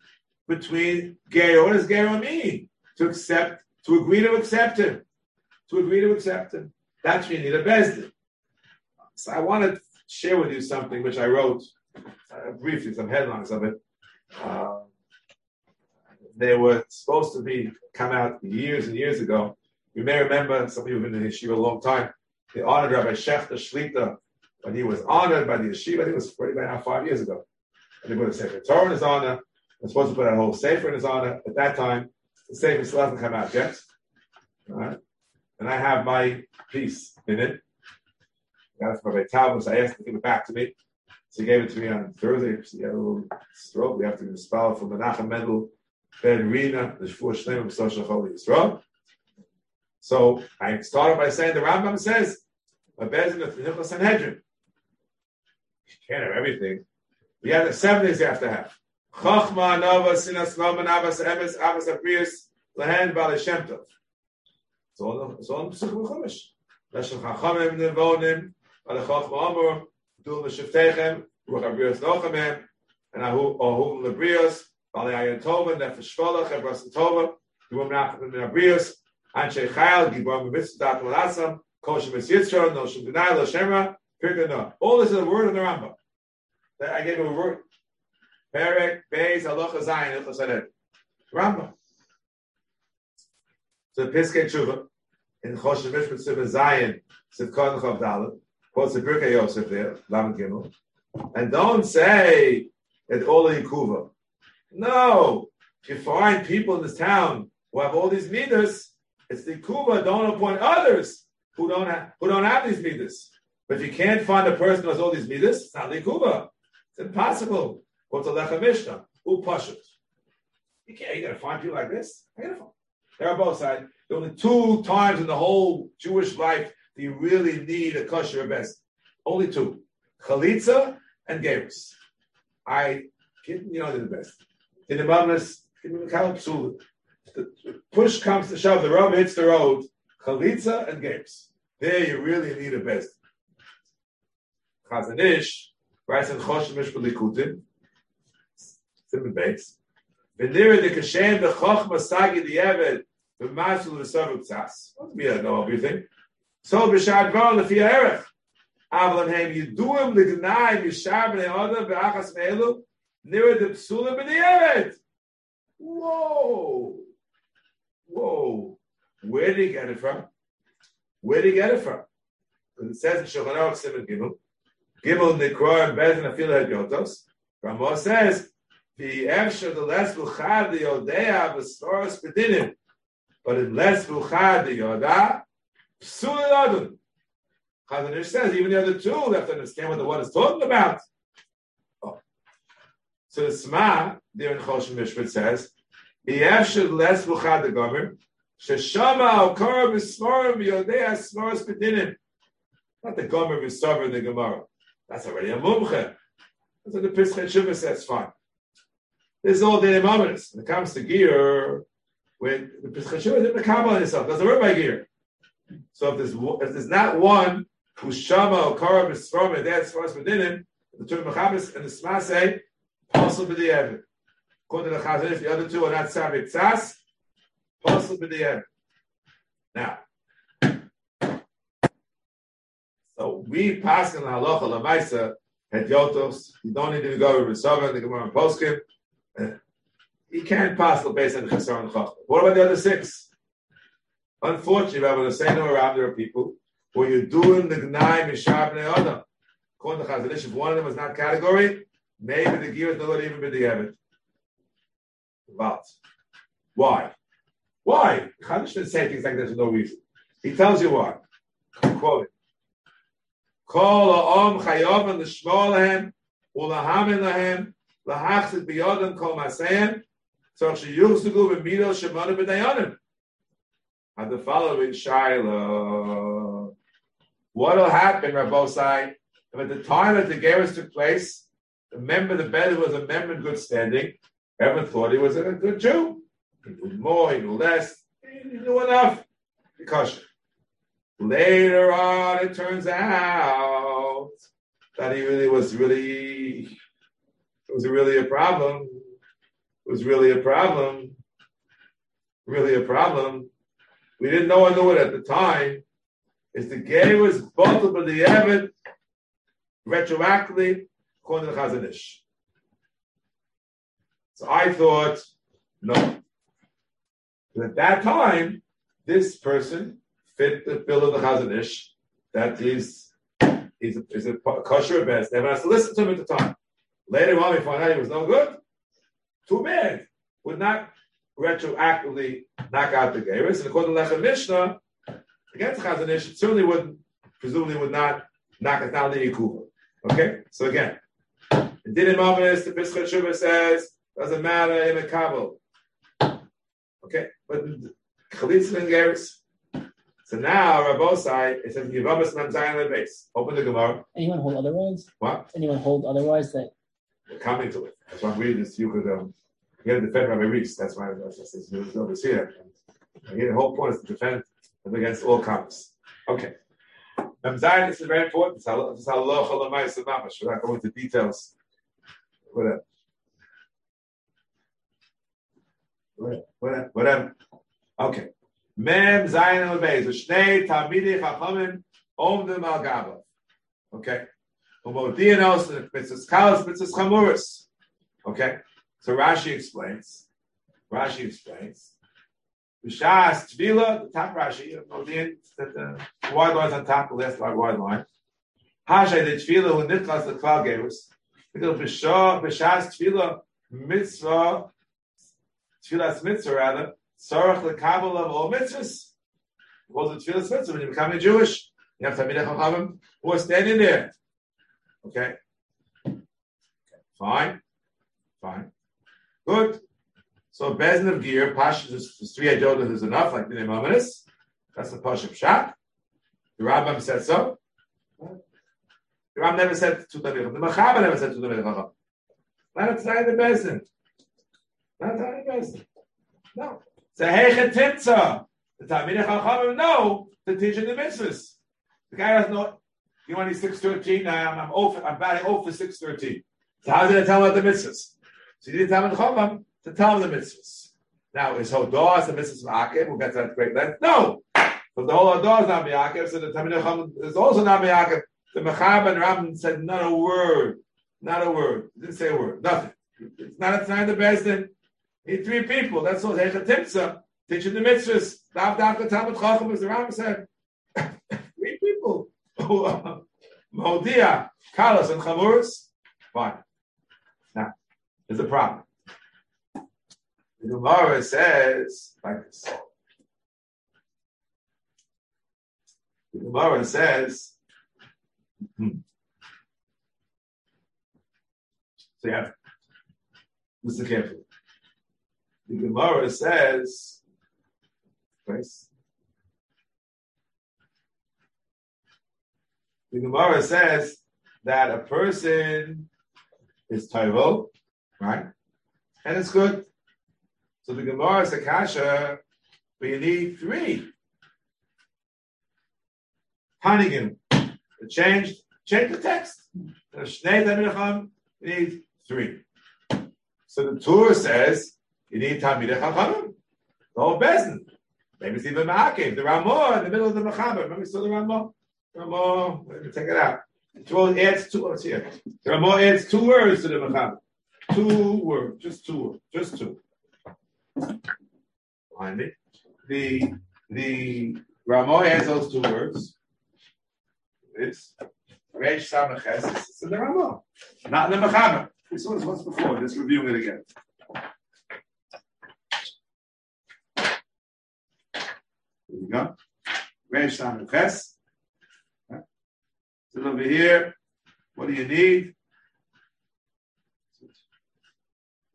between gero. What does gero mean? To accept, to agree to accept him, to agree to accept him. That's when you need a bezdin. So I want to share with you something which I wrote uh, briefly, some headlines of it. Uh, they were supposed to be come out years and years ago. You may remember, some of you have been in yeshiva a long time, the honored Rabbi Shechter Shlita, when he was honored by the yeshiva, I think it was probably about five years ago. And they put a Sefer Torah in his honor. They're supposed to put a whole Sefer in his honor. At that time, the Sefer still hasn't come out yet. All right? And I have my piece in it. That's from Rabbi Talmud. I asked to give it back to me. So he gave it to me on Thursday. He had a little stroke. We have to spell from Menachem Mendel Ben Rina, the Shvur Shleim of Social Holy Yisrael. So I started by saying the Rambam says, a bezin of the Sanhedrin. You can't have everything. We have the seven days you have to have. Chachma, Nova, Sinas, Loman, Abbas, Emes, Abbas, Aprius, Lehen, Bale Shem Tov. It's all in Pesach Chumash. Leshem Chachamim, Nevonim, Bale Chachma Amor, Dul Meshiftechem, Ruch Abrius Nochamim, and Ahu, Ahum Lebrios, Bale Ayin Tova, Nefesh Shvolach, Ebras Tova, Duam Nachman Abrios, Anshe Chayal, Mitzvah, Dat Malasam. All this is a word in the Rambam. I gave you a word. Perek, Beis, Halacha Zayin, Ilchas Hared. Rambam. So Piskei Tshuva, in Choshen Mishpat Siva Zayin, Sivkon Chav Dalet, quotes the Yosef there, Gimel, and don't say that all are Yikuva. No, you find people in this town who have all these midas, it's the Kuba. Don't appoint others who don't have who don't have these midas. But if you can't find a person who has all these midas, it's not the Kuba. It's impossible. What's a Lechem Mishnah? Who pushes? You can't. You got to find people like this. I gotta find. There are both sides. The only two times in the whole Jewish life that you really need a kosher best. Only two: chalitza and gerus. I, you know, the best. In the mammas, in the kalpsul, the push comes to shove, the rubber hits the road. Chalitza and gerus. There you really need a best. Chazon Ish writes in Choshemish Belikutim, Simon Bates. Venira the Kashem the Chochma Sagi the Eved the Masul the Savuk Tzas. What's me know everything? So b'shad bar lefi erech. Avlan hem yiduim l'gnai mishar b'nei odam v'achas me'elu nira the psulim b'nei Eved. Whoa. Whoa. Where did he get it from? Where did he get it from? Because it says in Shulchan Aruch Simon Gimel, Gimel and Bezin Afil Yotos. Ramah says, the Efsher the less Vuchad the Yodea V'Storos Bedinim. But in less Vuchad the Yoda, Psul Adon. Chazon Ish says, even the other two have to understand what the one is talking about. Oh. So the Sma, there in Choshen Mishpat says, less Vuchad the Gomer, Sheshama al Korah B'Smorim Yodea Smoros Bedinim. Not the Gomer B'Sover the Gemara. That's already a mumche. That's what the Pischei Shuvah says, fine. This is all the Imamitis. When it comes to gear, when the Pischei Shuvah didn't Kabbalah himself, doesn't work by gear. So if there's, if there's not one who's Shama or Korah B'Sforim and that's first within him, the two Mechamis and the Sma say, possible the Evid. According to the Chazon, if the other two are not Savik Tzas, possible the Evid. Now, so we pass in halacha lamaisa at yotos. You don't need to go with Risava, the Gemara and Poskim. Uh, you can't pass the base on Chesar and. What about the other six? Unfortunately, I want to say no around there are people who you're doing the Gnai Mishab Adam. According to Chazon Ish, if one of them is not category, maybe the gear is not even be the Evid. But Why? Why? Chadash didn't say things like this for no reason. He tells you why. Quote it. Kol ha'om chayav l'shmor lahem u'lahamin lahem lahachzit biyodem kol masehem tzorch sheyuchzugu b'mido shemona b'dayanim. And the following Shiloh. What'll happen, Rabbosai, if at the time that the Geras took place, the member, the bed was a member in good standing, everyone thought he was a good Jew. He knew more, he knew less, he knew enough. Because later on, it turns out that he really was really, it was really a problem. It was really a problem. Really a problem. We didn't know I knew it at the time. Is the gay was bottled by the Evid retroactively according to the Chazon Ish. So I thought, no. But at that time, this person fit the bill of the Chazon Ish that he's, he's a, he's a kosher best. Everyone has to listen to him at the time. Later on, we find out he was no good. Too bad. Would not retroactively knock out the Geras. And according to Lechem Mishnah, against Chazon Ish, it certainly wouldn't, presumably would not knock it down the Yikuva. Okay? So again, it did in Mavis, the Pischat Shuvah says, doesn't matter in a Kabul. Okay? But Chalitza and Geras. So now, Rabosai, it says, Yivamas Mem Zayin base. Open the Gemara. Anyone hold otherwise? What? Anyone hold otherwise that We're coming to it. That's why I'm reading this. You um, um, got defend Rabbi Reese. That's why that's, that's, that's, that's over here. Here the whole point is to defend against all comers. Okay. Mem Zayin, this is very important. It's how it's how low Cholamai Samamash. We're not going into details. Whatever. Whatever. Whatever. Okay. Mem Zayin al Beis. Shnei Talmidei Chachamim Omdim al Gaba. Okay. Umodianos Mitzvahs Kalas Mitzvahs Chamuris. Okay. So Rashi explains. Rashi explains. B'shas Tvila, the top Rashi, Modian, that the wide lines on top, the last wide line. Hashay the Tvila who nichlas the cloud gave us. Because B'shas Tvila mitzvah, Tfilas mitzvah rather, Sarach the Kabbalah of all mitzvahs. Was it Tfilas mitzvah when you become a Jewish? You have to Tamid Chachamim who are standing there. Okay. Fine. Fine. Good. So Bezin of Gear, Pash is three Ajodas is enough, like the Nemamis. That's the Pash of Shak. The Rambam said so. The Rambam never said to the The Machaba never said to the Chacham. Not the Bezin. Not outside the Bezin. No. It's a Timtza. The Talmidei Chachamim know to teach in the mitzvahs. The guy doesn't know. You want to six thirteen? I'm I'm over. I'm batting over six thirteen. So how's he gonna tell about the mitzvahs? So you him the Chacham to tell the mitzvahs. Now is Hodah the mitzvahs of Akev? We'll get to that great length. No, but the whole Hodah is not Yaakov. So the Talmidei Chacham is also not Yaakov. The Mechab and Ram said not a word, not a word. Didn't say a word. Nothing. It's not a of the Bezdin. Need three people. That's all. Hecha Timsa teaching the mitzvahs. Dav Dav Talmud Chacham, as the Ram said. three people. Modia, Kalas, and Chamuris. Fine. There's a problem. The Gemara says like this. The Gemara says, hmm. so you have, listen carefully. The Gemara says, right? The Gemara says that a person is Tyrol, right? And it's good. So the Gemara is a kasha, but you need three. Hanigim. Changed, change the text. You need three. So the Torah says you need Tamid Chachamim. The whole Bezin. Maybe it's even Ma'akev, the Ramah in the middle of the Mechaber. Remember saw the Ramah? Ramah, let me take it out. It adds two words here. The Ramah adds two words to the Mechaber. Two words, just two words, just two. Find it. The the Ramoy has those two words. It's Resh Samaches. It's in the Ramo. not in the saw This once before. Let's review it again. There we go. Resh Samaches. So over here, what do you need?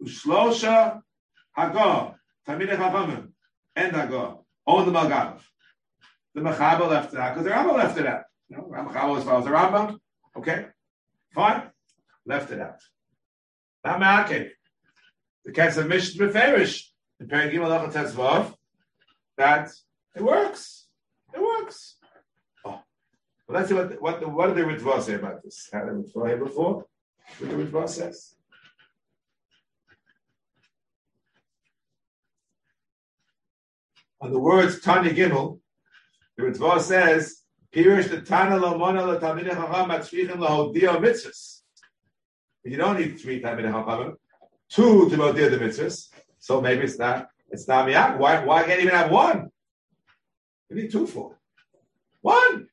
Ushlosha Hagah, Tamid Chachamim, and Hagah, on the Malgav. The Mechaba left it out because the Rambam left it out. You know, Mechaba as follows the Rambam. Okay, fine, left it out. Ma'akev. The Ketzer Mishnah Beferish, the Perigim Alach Tetzvav, that it works. It works. Oh. Well, let's see what what the, what did the Ritva say about this? Had the Ritva before? What the Ritva says? On the words Tanya Gimel, the Ritva says, Pirish the Tana lo mona lo tamid chacham atzrichim lo hodio mitzvahs. You don't need three tamid chachamim, two to hodia the mitzvahs. So maybe it's not it's not miyag. Why why can't even have one? You need two for one.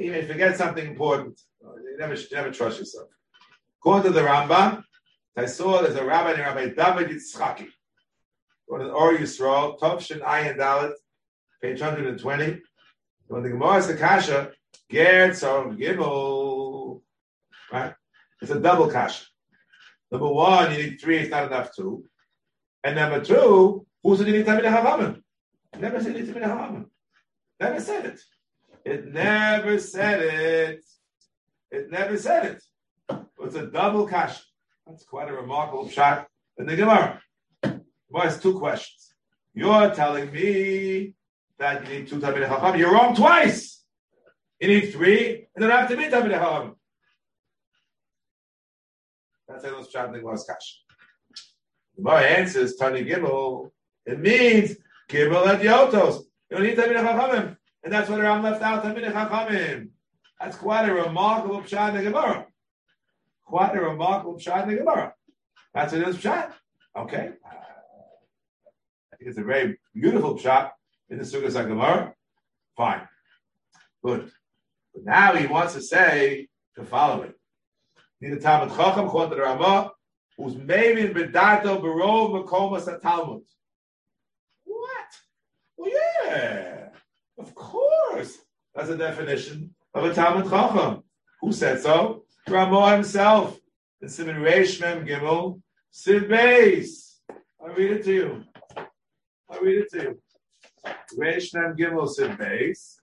You may forget something important. You never never trust yourself. According to the Rambam, I saw there's a rabbi named Rabbi David Yitzchaki. What is Or Yisrael, Tovshin Ayin Dalit, page 120. When the Gemara is the Kasha, Ger Tzor Gimel, right? It's a double Kasha. Number one, you need three, it's not enough two. And number two, who who's the Tamid Havamim? Never said it Tamid Havamim. Never said it. It never said it. It never said it. It's a double Kasha. That's quite a remarkable shot in the Gemara. Well, it's two questions. You're telling me that you need two Talmidei Chacham. You're wrong twice. You need three, and then have to be Talmidei. That's how those chanting was. The Gemara answers Tani Gimel. It means Gimel at Yotos. You don't need Talmidei Chachamim, and that's why the Ram left out Talmidei Chachamim. That's quite a remarkable pshat in the Gemara. Quite a remarkable pshat in the Gemara. That's what it is pshat. Okay. I it's a very beautiful shot in the Sukkot Gemara. Fine. Good. But now he wants to say the following. Need a Talmud Chacham, to the Ramah, who's maybe in Bedato Barov Makomas at Talmud. What? Well, yeah. Of course. That's a definition of a Talmud Chacham. Who said so? Ramah himself. In Simon Reish Mem Gimel, Sid Beis. I'll read it to you. I'll read it to you. Reish Mem Gimel Sid Beis.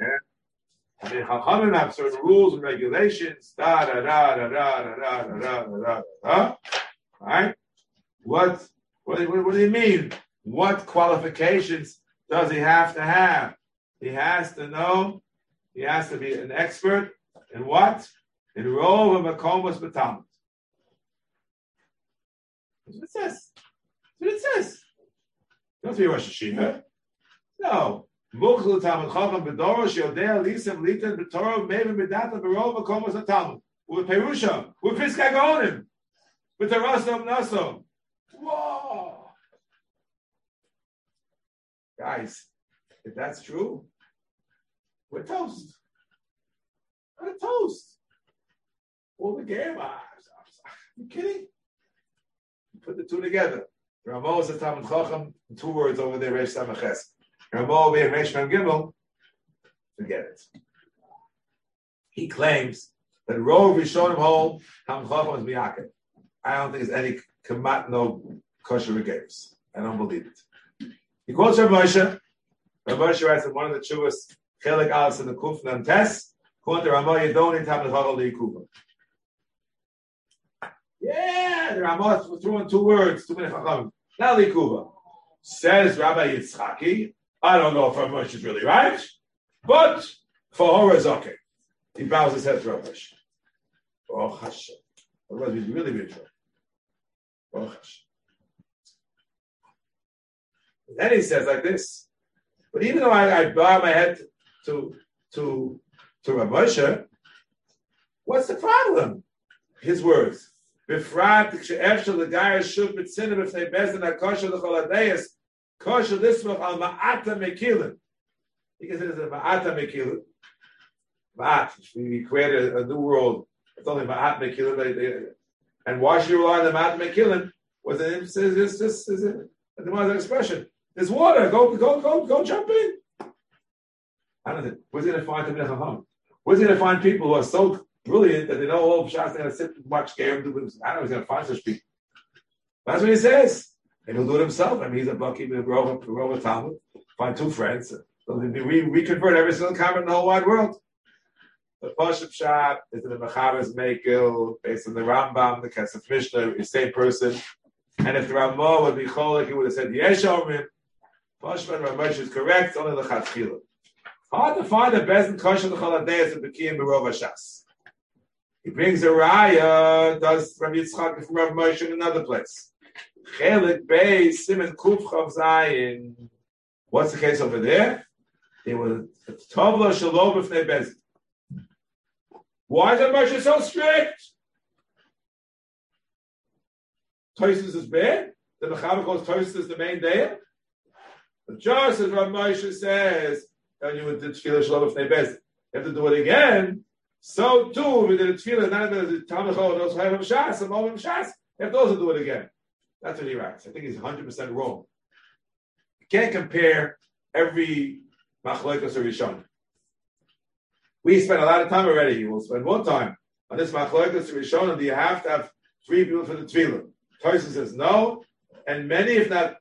Yeah. And the Chachamim have certain rules and regulations. Da da da da da da da da da da da da. Right? What, what, what, what do you mean? What qualifications does he have to have? He has to know. He has to be an expert in what? In role of Makomas Batalmud. That's what it says. Says. Don't have to be Rosh Hashanah. No. Mukhlu Talmud Chacham B'dorosh Yodea Lisem Litan B'Torah Mevim B'data B'Rov Makomas HaTalmud. With Perusha. With Piskei Gaonim. With the Rasom Nasom. Whoa! Guys, if that's true, we're toast. We're toast. All the game. Ah, Are you kidding? Put the two together. Ramah is a Talmud Chacham, two words over there, Reish Samaches. Ramah over here, Reish Mem Gimel, forget it. He claims that Rov Rishonim hold Talmud Chacham is Miyakim. I don't think there's any kamat no kosher games. I don't believe it. He quotes Rav Moshe. Rav Moshe writes in one of the Chuvas, Chelik Alis in the Kuf Nan Tes, quote don't need Talmud Chacham Liyikuva. Yeah, the Ramah threw in two words, two minutes Chacham. Not Likuva. Says Rabbi Yitzchaki, I don't know if Rav Moshe is really right, but for Hora is okay. He bows his head to Rav Moshe. Oh, Hashem. Otherwise, he's really be. Oh, Hashem. Then he says like this. But even though I, I bow my head to to to Rav Moshe, what's the problem? His words. בפרט כשאפשר לגאי שוב בצינם בפני בזן הכושר לכל הדייס, כושר לסמוך על מעטה מקילן. He considers it Ma'ata Mekilin. Ma'at. We created a new world. It's only Ma'at Mekilin. And why should you rely on the Ma'at Mekilin? Was an emphasis, it's just, it's a, the expression. There's water. Go, go, go, go jump in. I don't think. Where's he going to find the Chacham? Where's he going to find people who are so brilliant that they know all? They're going to sit and watch game. I don't know. He's going to find such people. That's what he says. And he'll do it himself. I mean, he's a bucky, he'll grow grow up Talmud, find two friends. So we reconvert every single convert in the whole wide world. The Pashup Shot is the Mechaber's Mekil, based on the Rambam, the Kesef Mishnah, the same person. And if the Ramah would be Cholik, he would have said Yesh Omrim. Pashup Ramesh is correct, only the Chatzkilah. Hard to find a Bezin Kosher the Choladeis and Bekim Berova Shas. He brings a raya, does Rabbi Yitzchak from Rav Moshe in another place. Chelik Bey Simon Kuf Chav Zayin. What's the case over there? It was Tovla Shalom B'fnei Bezin. Why is that Moshe so strict? Toisus is bad. The Mechaber calls Toisus is the main day. But just as Rav Moshe says, and you would do tevilah shalom if bez. You have to do it again. So too, did a tevilah, not the Talmud those have Shas, and all Shas. You have to also do it again. That's what he writes. I think he's 100% wrong. You can't compare every machlokes or rishon. We spent a lot of time already. Will spend more time on this machlokes or rishon. Do you have to have three people for the tevilah? Toyson says no, and many, if not,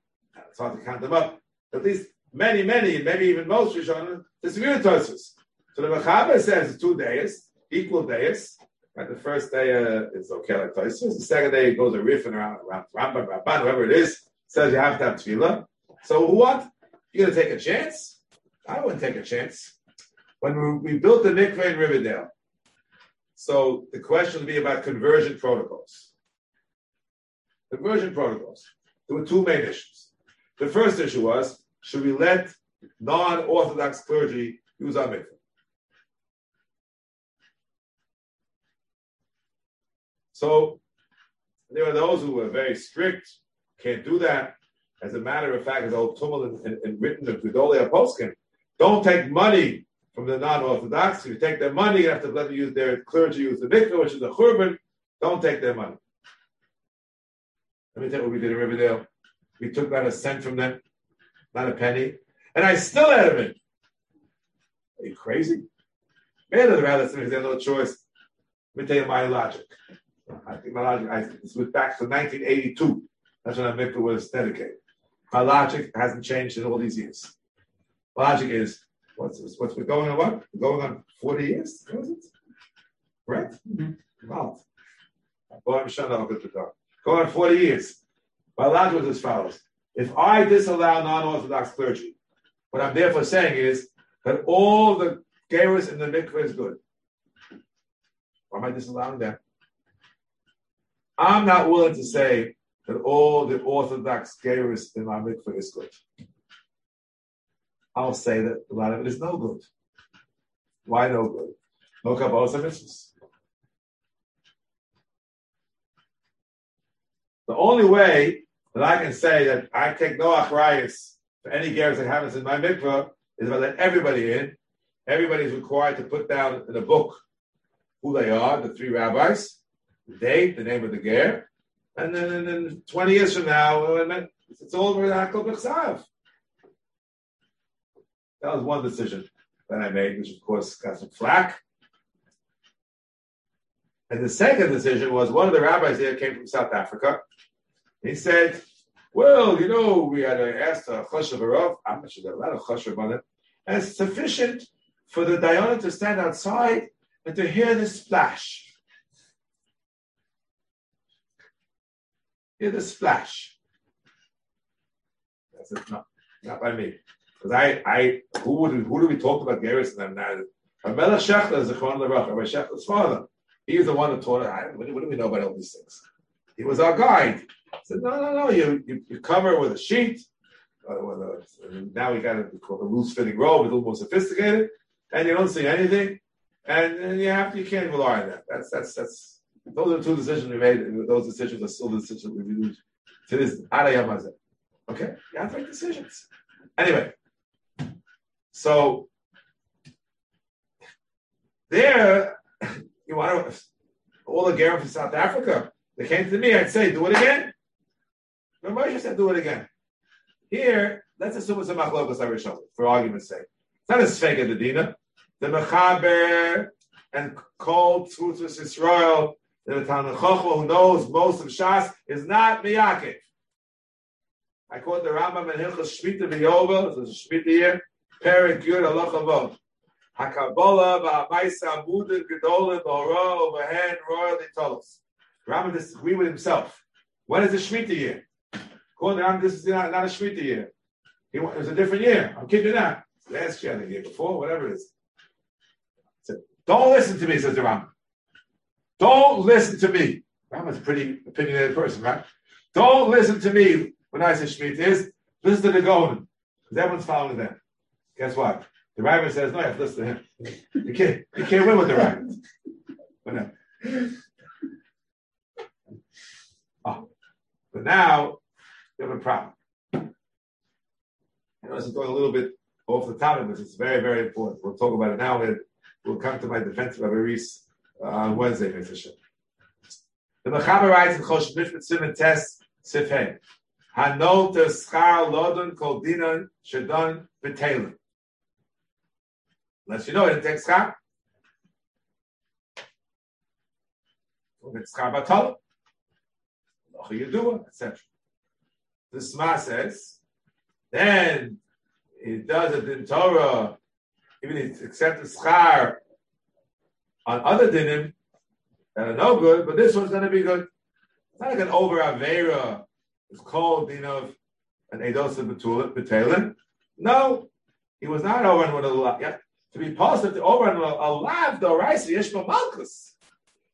it's hard to count them up. At least many, many, maybe even most Rishonim disagree with Tosus. So the Mechaber says two days, equal days. Right, the first day uh, is okay like Tosus. The second day it goes a riffing around, around Rambam, Rabban, whoever it is, says you have to have tevilah. So what? You're to take a chance? I wouldn't take a chance. When we, we built the mikveh in Riverdale, so the question would be about conversion protocols. Conversion protocols. There were two main issues. The first issue was should we let non-Orthodox clergy use our mikveh? So there are those who were very strict, can't do that. As a matter of fact, as old Tumul and, and written of Gedolia Poskin, don't take money from the non-Orthodox. If you take their money, you have to let them use their clergy use the mikveh, which is the churban. Don't take their money. Let me tell you what we did in Riverdale. We took about a cent from them not a penny, and I still had him in. Are you crazy? Man of the rabbits, they have no choice. Let me tell you my logic. I think my logic, I, this was back to 1982. That's when the mikvah was dedicated. My logic hasn't changed in all these years. Logic is, what's this, what's been going on what? Going on 40 years? Was it? Correct? Mm-hmm. Wow. Going on 40 years. My logic was as follows. If I disallow non-Orthodox clergy, what I'm therefore saying is that all the gerus in the mikveh is good. Why am I disallowing that? I'm not willing to say that all the Orthodox gerus in my mikveh is good. I'll say that a lot of it is no good. Why no good? No kabbalah mitzvahs. The only way that I can say that I take no achrayas for any gerus that happens in my mikvah is if I let everybody in. Everybody is required to put down in a book who they are, the three rabbis, date, the name of the ger, and then, and then 20 years from now, uh, it's all over Akal Bechsav. That was one decision that I made, which of course got some flack. And the second decision was one of the rabbis there came from South Africa. He said, well, you know, we had asked a choshev arav, I'm not sure there a lot of choshev on it, sufficient for the Diana to stand outside and to hear the splash. Hear the splash. That's it, not, not by me. Because I, I, who would, who do we talk about Garrison now? Melech Shechter is the Chon Rabbi Shechter's father. He was the one who taught us. What do we know about all these things? He was our guide. I said, no, no, no, you, you, you cover it with a sheet. Uh, now we got it called a loose fitting robe, a little more sophisticated, and you don't see anything, and, and you have to, you can't rely on that. That's that's that's those are two decisions we made. Those decisions are still the decisions we use to this Okay, you have to make decisions. Anyway, so there you want to all the Gareth from South Africa. They came to me, I'd say, do it again. But Moshe said, do it again. Here, let's assume it's a machlokas arishon, for argument's sake. It's not a the dina. The mechaber and called Tzutzis Israel, the Tanakh who knows most of Shas, is not Miyakev. I quote the Rambam in Hilchas Shmita V'Yova, this is Shmita here, Perik Yud Allah Chavod. HaKabbalah V'Amaisa Amudin Gedolim B'Hora V'Hen Royal Tolos. Rambam disagree with himself. When is the Shmita year? According to Rambam, this is not, not a Shmita year. It was a different year. I'm kidding you not. Last year, the year before, whatever it is. So, don't listen to me, says the Rambam. Don't listen to me. Rambam's a pretty opinionated person, right? Don't listen to me when I say Shemitah is. Listen to the Golan. Because everyone's following them. Guess what? The rabbi says, no, you have to listen to him. You can't, you can't win with the rabbis. But, no. oh. but now, you have a problem. I know this is going a little bit off the topic, but it's very, very important. We'll talk about it now. And we'll come to my defense of Rabbi Reese on Wednesday, Mr. The Mechaber writes in Chosh Mishpat Simon Test Sifhei. Hanol te schar lodon kol dinan shedon b'telin. Unless you know it, it takes schar. It's schar batol. you do etc. The Sma says, then it does it in Torah, even if it's accepted schar on other dinim that are no good, but this one's going to be good. It's not like an over avera. It's called you know an edos of betalin. No, he was not over with a lot. Yeah, to be positive to over and a lav the rice yeshma malchus.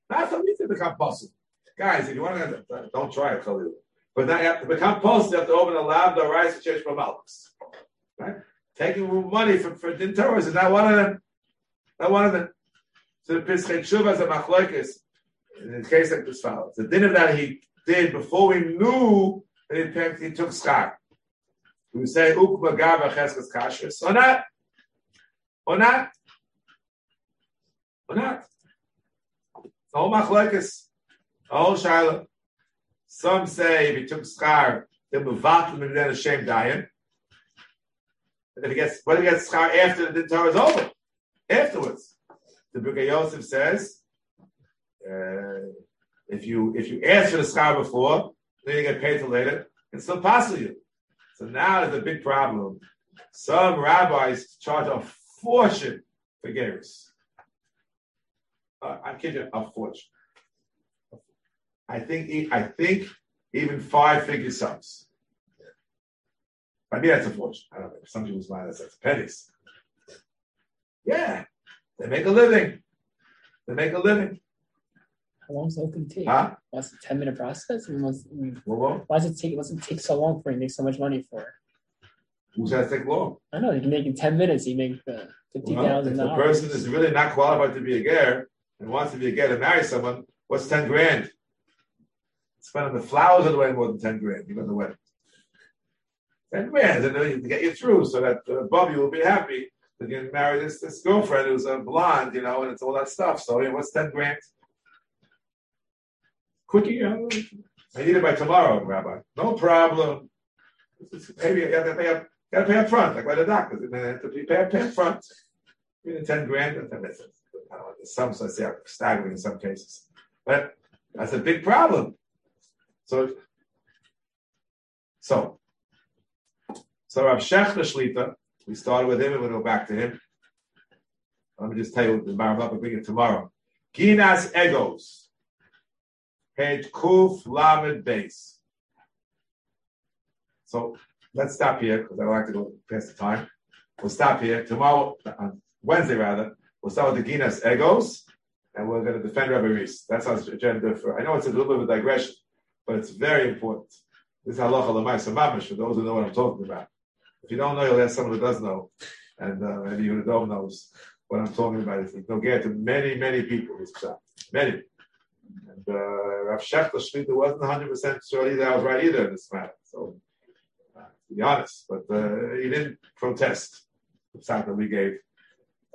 Not for me to become possible. Guys, if you want to, don't try it, you. But now you have to become positive, you have to open a the rice yeshma malchus. Right? Taking money from for din Torah is not one of them. Not one of them. The Pischei Tshuva is a machlokes in the case like this follows. The dinner that he did before we knew that he, took schar. We say uk magav cheskas kashrus or not, or not, or not. The whole machlokes, the whole shiloh. Some say if he took schar, then mevatel and then a shame dying. And if he gets, whether he gets schar after the Torah is over, afterwards. The Book of Yosef says, uh, if you if you ask for the schar before, then you get paid for later. It's still possible you. So now there's a big problem. Some rabbis charge a fortune for gerus. Uh, I kid you, a fortune. I think I think even five figure sums. I mean that's a fortune. I don't know. Some people's mind that's pennies. Yeah, they make a living. They make a living. How long does the whole thing take? Huh? What's a ten minute process? I mean, what's, Well, well, why does it take? What's it take so long for you to make so much money for? who says take long? I know you can make in ten minutes. You make uh, fifty Well, if the person is really not qualified to be a ger and wants to be a ger to marry someone, what's ten grand? Spend on the flowers on the wedding more than ten grand, even the wedding. Ten grand, and then to get you through, so that uh, Bobby will be happy you can marry this this girlfriend who's a blonde, you know, and it's all that stuff. So, you know, what's ten grand? Quickie, you uh, know, I need it by tomorrow, Rabbi. No problem. Maybe you gotta pay up, gotta pay up front, like by the doctors. Then have to pay up pay up front. Even ten grand, and then it's, I don't know, some so say are staggering in some cases. But that's a big problem. So, so, so Rav Shechter Shlita, we started with him and we'll go back to him. Let me just tell you the Baruch up and bring it tomorrow. Ginas Egos, page Kuf Lamed Beis. So let's stop here because I like to go past the time. We'll stop here tomorrow, on Wednesday rather. We'll start with the Ginas Egos, and we're going to defend Rabbi Reese. That's our agenda for. I know it's a little bit of a digression, but it's very important. This is halacha l'maisa mamish for those who know what I'm talking about. If you don't know, you'll ask someone who does know, and uh, maybe who don't knows what I'm talking about. It's they'll get to many, many people. This pshat. many. And uh, Rav Shechter Shlita wasn't 100 percent sure either I was right either in this matter. So uh, to be honest, but uh, he didn't protest the pshat that we gave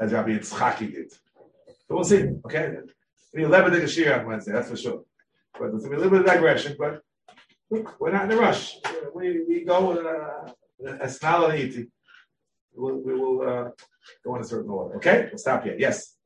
as Rabbi Yitzchaki did. So we'll see. Okay, we 11 the Gashir on Wednesday, that's for sure. But there's gonna be a little bit of digression, but look, we're not in a rush. We, we go uh, Esnal Aniti. We will, we will uh, go in a certain order. Okay? We'll stop here. Yes.